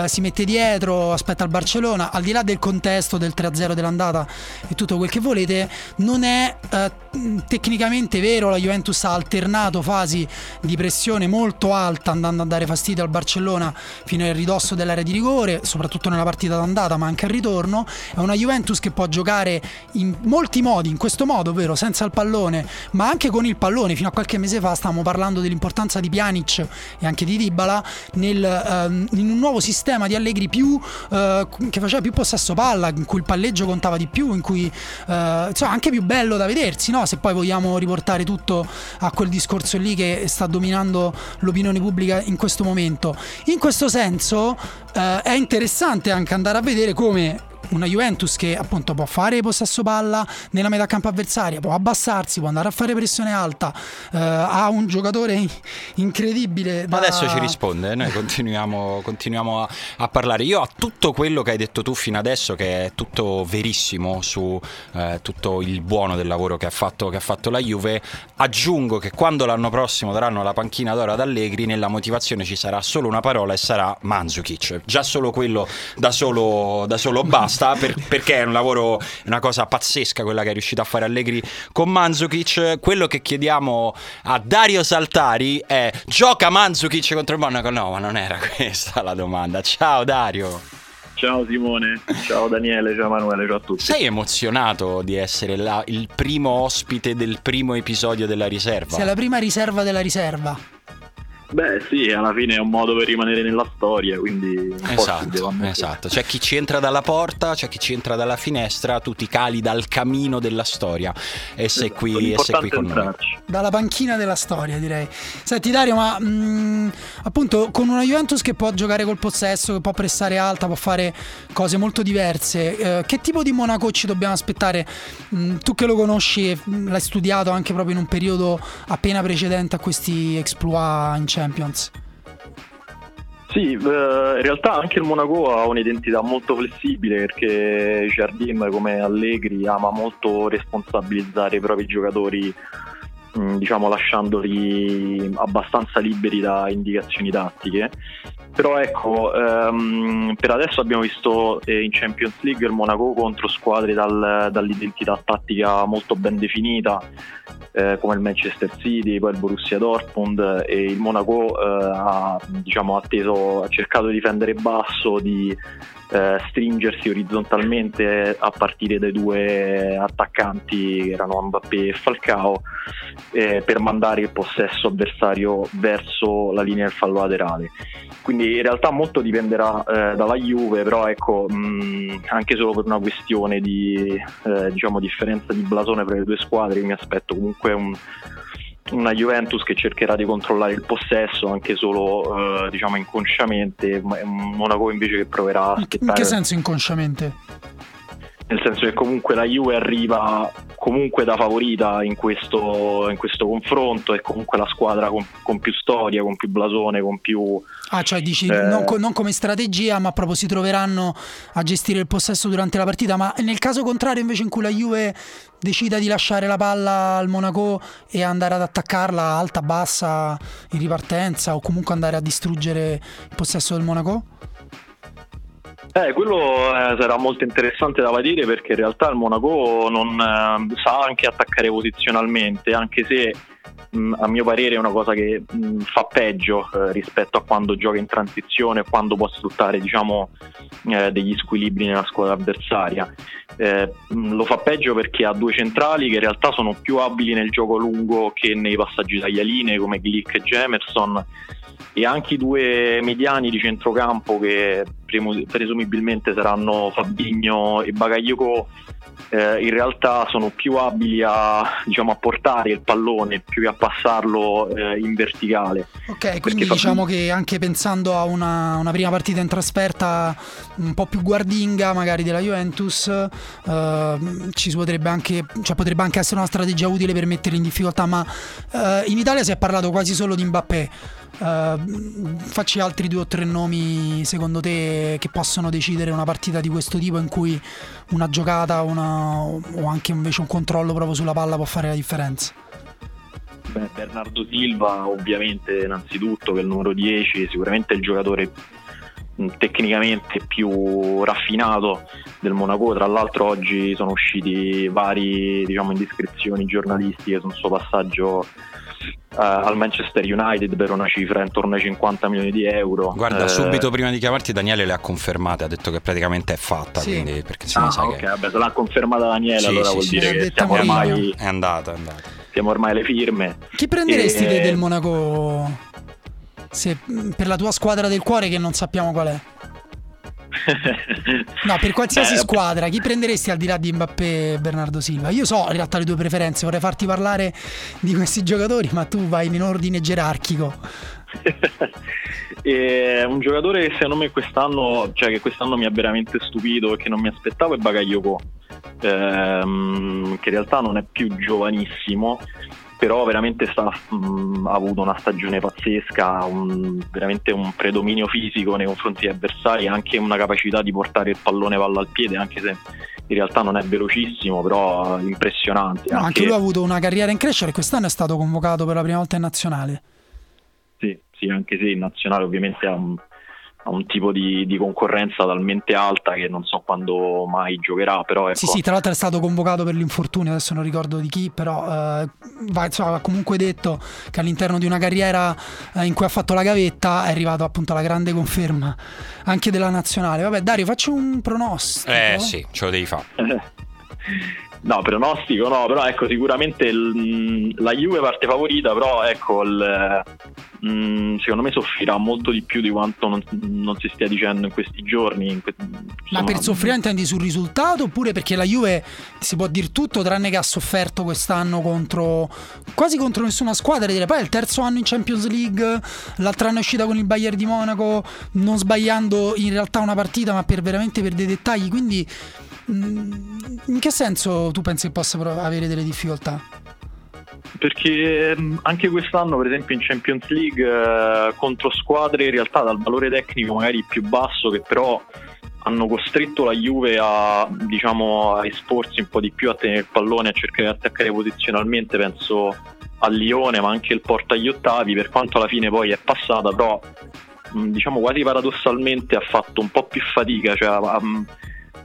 [SPEAKER 2] si mette dietro, aspetta al Barcellona, al di là del contesto del 3-0 dell'andata e tutto quel che volete, non è eh, tecnicamente vero. La Juventus ha alternato fasi di pressione molto alta, andando a dare fastidio al Barcellona fino al ridosso dell'area di rigore, soprattutto nella partita d'andata, ma anche al ritorno. È una Juventus che può giocare in molti modi, in questo modo, ovvero senza il pallone, ma anche con il pallone. Fino a qualche mese fa stavamo parlando dell'importanza di Pjanic e anche di Dybala nel, eh, in un nuovo sistema di Allegri più eh, che faceva più possesso palla, in cui il palleggio contava di più, in cui uh, insomma anche più bello da vedersi, no? se poi vogliamo riportare tutto a quel discorso lì che sta dominando l'opinione pubblica in questo momento. In questo senso uh, è interessante anche andare a vedere come una Juventus che appunto può fare possesso palla nella metà campo avversaria, può abbassarsi, può andare a fare pressione alta, eh, ha un giocatore incredibile.
[SPEAKER 1] Da... Ma adesso ci risponde, noi continuiamo, continuiamo a, a, parlare. Io a tutto quello che hai detto tu fino adesso, che è tutto verissimo su eh, tutto il buono del lavoro che ha, fatto, che ha fatto la Juve, aggiungo che quando l'anno prossimo daranno la panchina d'oro ad Allegri, nella motivazione ci sarà solo una parola e sarà Manzukic. Già solo quello da solo, da solo basta basta per, perché è un lavoro, una cosa pazzesca quella che è riuscito a fare Allegri con Manzukic. Quello che chiediamo a Dario Saltari è gioca Manzukic contro il Monaco? No, ma non era questa la domanda. Ciao Dario.
[SPEAKER 4] Ciao Simone, ciao Daniele, ciao Emanuele, ciao a tutti.
[SPEAKER 1] Sei emozionato di essere la, il primo ospite del primo episodio della riserva?
[SPEAKER 2] Sei la prima riserva della riserva.
[SPEAKER 4] Beh, sì, alla fine è un modo per rimanere nella storia, quindi
[SPEAKER 1] esatto, esatto. C'è chi ci entra dalla porta, c'è chi ci entra dalla finestra, tu ti cali dal camino della storia e sei esatto, qui, e sei qui con noi.
[SPEAKER 2] Dalla panchina della storia, direi. Senti Dario, ma mh, mm, appunto con una Juventus che può giocare col possesso, che può pressare alta, può fare cose molto diverse, eh, che tipo di Monaco ci dobbiamo aspettare? Mh, mm, tu che lo conosci, l'hai studiato anche proprio in un periodo appena precedente a questi exploit in Champions.
[SPEAKER 4] Sì, eh, in realtà anche il Monaco ha un'identità molto flessibile perché Jardim come Allegri ama molto responsabilizzare i propri giocatori diciamo lasciandoli abbastanza liberi da indicazioni tattiche. Però ecco, ehm, per adesso abbiamo visto eh, in Champions League il Monaco contro squadre dal, dall'identità tattica molto ben definita, eh, come il Manchester City, poi il Borussia Dortmund e il Monaco eh, ha, diciamo, atteso, ha cercato di difendere basso, di eh, stringersi orizzontalmente a partire dai due attaccanti che erano Mbappé e Falcao eh, per mandare il possesso avversario verso la linea del fallo laterale. Quindi in realtà molto dipenderà eh, dalla Juve, però ecco, mh, anche solo per una questione di eh, diciamo, differenza di blasone tra le due squadre, mi aspetto comunque un, una Juventus che cercherà di controllare il possesso anche solo eh, diciamo inconsciamente, Monaco invece che proverà a aspettare.
[SPEAKER 2] In che senso inconsciamente?
[SPEAKER 4] Nel senso che comunque la Juve arriva comunque da favorita in questo, in questo confronto e comunque la squadra con, con, più storia, con più blasone, con più...
[SPEAKER 2] Ah, cioè dici eh... non, non, come strategia, ma proprio si troveranno a gestire il possesso durante la partita, ma nel caso contrario invece in cui la Juve decida di lasciare la palla al Monaco e andare ad attaccarla alta, bassa, in ripartenza o comunque andare a distruggere il possesso del Monaco?
[SPEAKER 4] Eh, quello eh, sarà molto interessante da vedere perché in realtà il Monaco non eh, sa anche attaccare posizionalmente, anche se mh, a mio parere è una cosa che mh, fa peggio eh, rispetto a quando gioca in transizione, quando può sfruttare diciamo, eh, degli squilibri nella squadra avversaria. Eh, lo fa peggio perché ha due centrali che in realtà sono più abili nel gioco lungo che nei passaggi taglialine come Glick e Gemerson e anche i due mediani di centrocampo che presumibilmente saranno Fabigno e Bagayoko eh, in realtà sono più abili a, diciamo, a, portare il pallone più che a passarlo eh, in verticale.
[SPEAKER 2] Ok, quindi diciamo che anche pensando a una, una, prima partita in trasferta un po' più guardinga magari della Juventus, eh, ci potrebbe anche, cioè potrebbe anche essere una strategia utile per metterli in difficoltà, ma eh, in Italia si è parlato quasi solo di Mbappé. Uh, facci altri due o tre nomi secondo te che possono decidere una partita di questo tipo in cui una giocata una, o anche invece un controllo proprio sulla palla può fare la differenza?
[SPEAKER 4] Beh, Bernardo Silva ovviamente innanzitutto che è il numero 10 sicuramente il giocatore mm, tecnicamente più raffinato del Monaco tra l'altro oggi sono usciti vari diciamo, indiscrezioni giornalistiche sul suo passaggio al Manchester United per una cifra intorno ai 50 milioni di euro.
[SPEAKER 1] Guarda, eh... subito prima di chiamarti Daniele le ha confermate, ha detto che praticamente è fatta, sì. quindi perché se
[SPEAKER 4] ah,
[SPEAKER 1] sai
[SPEAKER 4] ok,
[SPEAKER 1] che...
[SPEAKER 4] vabbè, se l'ha confermata Daniele sì, allora sì, vuol
[SPEAKER 2] sì,
[SPEAKER 4] dire che siamo ormai...
[SPEAKER 1] È andata, è andata.
[SPEAKER 4] Siamo ormai alle firme.
[SPEAKER 2] Chi prenderesti e... del Monaco se, per la tua squadra del cuore che non sappiamo qual è? No, per qualsiasi eh, squadra, chi prenderesti al di là di Mbappé e Bernardo Silva? Io so in realtà le tue preferenze, vorrei farti parlare di questi giocatori, ma tu vai in ordine gerarchico.
[SPEAKER 4] e un giocatore che secondo me quest'anno, cioè che quest'anno mi ha veramente stupito e che non mi aspettavo è Bagayoko, ehm, che in realtà non è più giovanissimo, però veramente sta, mh, ha avuto una stagione pazzesca, un, veramente un predominio fisico nei confronti degli avversari, anche una capacità di portare il pallone palla al piede, anche se in realtà non è velocissimo, però impressionante.
[SPEAKER 2] No, anche... anche lui ha avuto una carriera in crescita e quest'anno è stato convocato per la prima volta in nazionale.
[SPEAKER 4] Sì, sì anche se in nazionale ovviamente ha un, a un tipo di, di, concorrenza talmente alta che non so quando mai giocherà. Però ecco.
[SPEAKER 2] Sì, sì, tra l'altro è stato convocato per l'infortunio, adesso non ricordo di chi, però eh, va, insomma, ha comunque detto che all'interno di una carriera eh, in cui ha fatto la gavetta è arrivato appunto alla grande conferma anche della nazionale. Vabbè, Dario, faccio un pronostico.
[SPEAKER 1] Eh sì, ce lo devi fare.
[SPEAKER 4] No, pronostico no, però ecco sicuramente il, la Juve parte favorita, però ecco il, mh, secondo me soffrirà molto di più di quanto non, non si stia dicendo in questi giorni. In que-
[SPEAKER 2] Ma per soffrire intendi sul risultato oppure perché la Juve si può dire tutto tranne che ha sofferto quest'anno contro quasi contro nessuna squadra, direi poi è il terzo anno in Champions League, l'altro anno è uscita con il Bayern di Monaco, non sbagliando in realtà una partita ma per veramente per dei dettagli, quindi in che senso tu pensi che possa avere delle difficoltà?
[SPEAKER 4] Perché ehm, anche quest'anno, per esempio, in Champions League eh, contro squadre in realtà dal valore tecnico magari più basso, che però hanno costretto la Juve a, diciamo, a esporsi un po' di più a tenere il pallone, a cercare di attaccare posizionalmente. Penso a Lione, ma anche il Porto agli ottavi, per quanto alla fine poi è passata, però diciamo quasi paradossalmente ha fatto un po' più fatica, cioè um,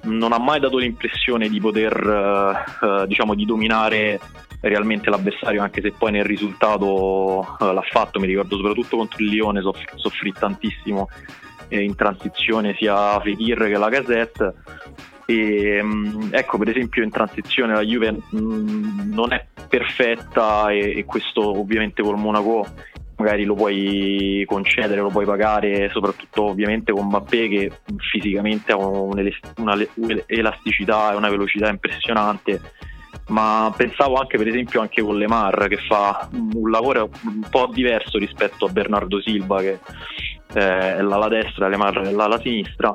[SPEAKER 4] non ha mai dato l'impressione di poter uh, diciamo di dominare realmente l'avversario anche se poi nel risultato uh, l'ha fatto. Mi ricordo soprattutto contro il Lione soff- soffrì tantissimo eh, in transizione sia Fekir che la Gazette. E, um, ecco per esempio in transizione la Juve um, non è perfetta e, e questo ovviamente col Monaco magari lo puoi concedere, lo puoi pagare, soprattutto ovviamente con Mbappé che fisicamente ha un'elasticità e una velocità impressionante. Ma pensavo anche per esempio anche con Lemar che fa un lavoro un po' diverso rispetto a Bernardo Silva che eh, è l'ala destra, Lemar è l'ala sinistra,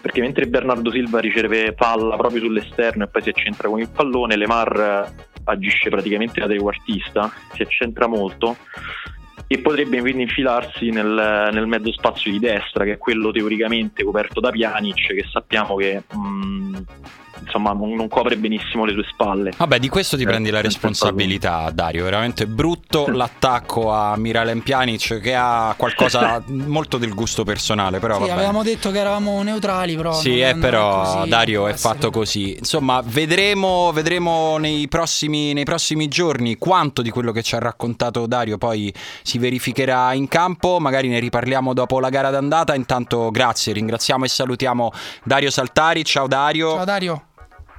[SPEAKER 4] perché mentre Bernardo Silva riceve palla proprio sull'esterno e poi si accentra con il pallone, Lemar agisce praticamente da trequartista, si accentra molto e potrebbe quindi infilarsi nel, nel, mezzo spazio di destra, che è quello teoricamente coperto da Pjanic, che sappiamo che mh, mm, insomma non, non, copre benissimo le sue spalle.
[SPEAKER 1] Vabbè, di questo ti eh, prendi la responsabilità, Dario. Veramente brutto l'attacco a Miralem Pjanic che ha qualcosa molto del gusto personale. Però
[SPEAKER 2] sì,
[SPEAKER 1] vabbè.
[SPEAKER 2] avevamo detto che eravamo neutrali, però.
[SPEAKER 1] Sì, è però così, Dario è fatto così. Insomma, vedremo, vedremo nei, prossimi, nei prossimi giorni quanto di quello che ci ha raccontato Dario poi si verificherà in campo. Magari ne riparliamo dopo la gara d'andata. Intanto, grazie, ringraziamo e salutiamo Dario Saltari. Ciao Dario.
[SPEAKER 2] Ciao Dario.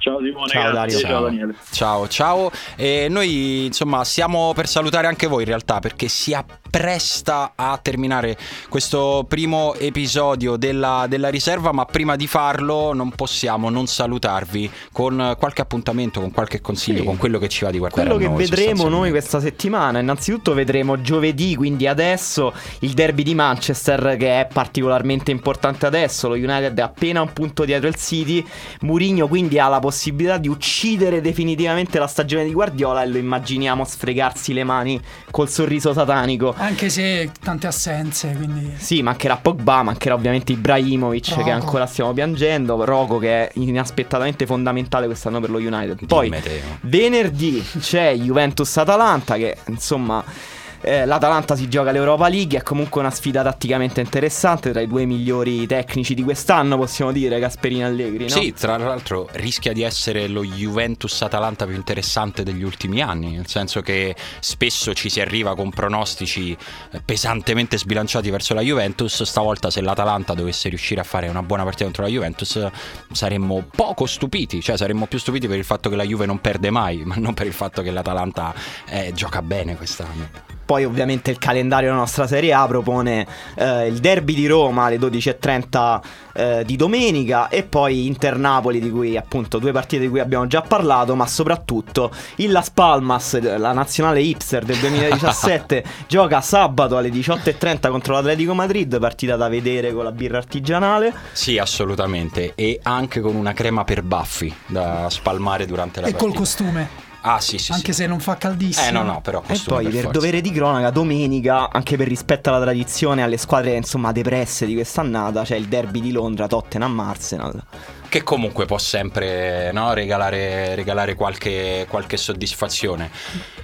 [SPEAKER 4] Ciao Simone,
[SPEAKER 3] ciao Dario.
[SPEAKER 4] Ciao. ciao Daniele.
[SPEAKER 1] Ciao, ciao. E noi insomma stiamo per salutare anche voi in realtà perché si appresta a terminare questo primo episodio della, della riserva, ma prima di farlo non possiamo non salutarvi con qualche appuntamento, con qualche consiglio, sì. con quello che ci va di guardare.
[SPEAKER 3] Quello che
[SPEAKER 1] noi,
[SPEAKER 3] vedremo noi questa settimana, innanzitutto vedremo giovedì, quindi adesso, il derby di Manchester che è particolarmente importante adesso, lo United è appena un punto dietro il City, Murigno quindi ha la possibilità possibilità di uccidere definitivamente la stagione di Guardiola e lo immaginiamo sfregarsi le mani col sorriso satanico.
[SPEAKER 2] Anche se tante assenze, quindi...
[SPEAKER 3] Sì, mancherà Pogba, mancherà ovviamente Ibrahimovic Roco. che ancora stiamo piangendo, Roco che è inaspettatamente fondamentale quest'anno per lo United. Poi venerdì c'è Juventus-Atalanta che insomma eh, L'Atalanta si gioca l'Europa League, è comunque una sfida tatticamente interessante tra i due migliori tecnici di quest'anno, possiamo dire, Gasperini Allegri. No?
[SPEAKER 1] Sì, tra l'altro rischia di essere lo Juventus-Atalanta più interessante degli ultimi anni, nel senso che spesso ci si arriva con pronostici eh, pesantemente sbilanciati verso la Juventus, stavolta se l'Atalanta dovesse riuscire a fare una buona partita contro la Juventus saremmo poco stupiti, cioè saremmo più stupiti per il fatto che la Juve non perde mai, ma non per il fatto che l'Atalanta eh, gioca bene quest'anno.
[SPEAKER 3] Poi ovviamente il calendario della nostra Serie A propone eh, il derby di Roma alle 12.30 eh, di domenica e poi Inter-Napoli di cui appunto due partite di cui abbiamo già parlato, ma soprattutto il Las Palmas, la nazionale Hipster del 2017, gioca sabato alle 18.30 contro l'Atletico Madrid, partita da vedere con la birra artigianale.
[SPEAKER 1] Sì, assolutamente, e anche con una crema per baffi da spalmare durante la
[SPEAKER 2] e
[SPEAKER 1] partita.
[SPEAKER 2] E col costume.
[SPEAKER 1] Ah, sì, sì.
[SPEAKER 2] Anche
[SPEAKER 1] sì.
[SPEAKER 2] se non fa caldissimo.
[SPEAKER 1] Eh, no, no, però.
[SPEAKER 3] E poi per, per dovere di cronaca, domenica, anche per rispetto alla tradizione, alle squadre insomma depresse di quest'annata, c'è il derby di Londra, Tottenham-Arsenal
[SPEAKER 1] che comunque può sempre no, regalare, regalare qualche, qualche, soddisfazione.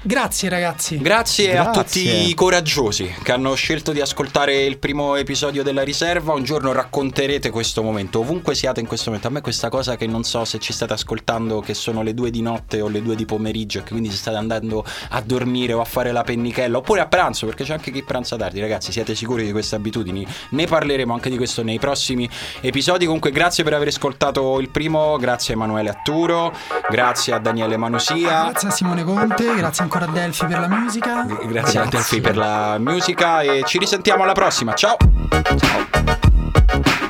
[SPEAKER 2] Grazie ragazzi.
[SPEAKER 1] Grazie, Grazie, a tutti i coraggiosi che hanno scelto di ascoltare il primo episodio della riserva. Un giorno racconterete questo momento, ovunque siate in questo momento. A me questa cosa che non so se ci state ascoltando, che sono le due di notte o le due di pomeriggio, e che quindi se state andando a dormire o a fare la pennichella, oppure a pranzo, perché c'è anche chi pranza tardi. Ragazzi, siete sicuri di queste abitudini? Ne parleremo anche di questo nei prossimi episodi. Comunque grazie per aver ascoltato il primo, grazie a Emanuele Atturo, grazie a Daniele Manusia.
[SPEAKER 2] Grazie a Simone Conte, grazie ancora a Delphi per la musica.
[SPEAKER 1] Grazie, grazie. a Delphi per la musica e ci risentiamo alla prossima. Ciao! Ciao!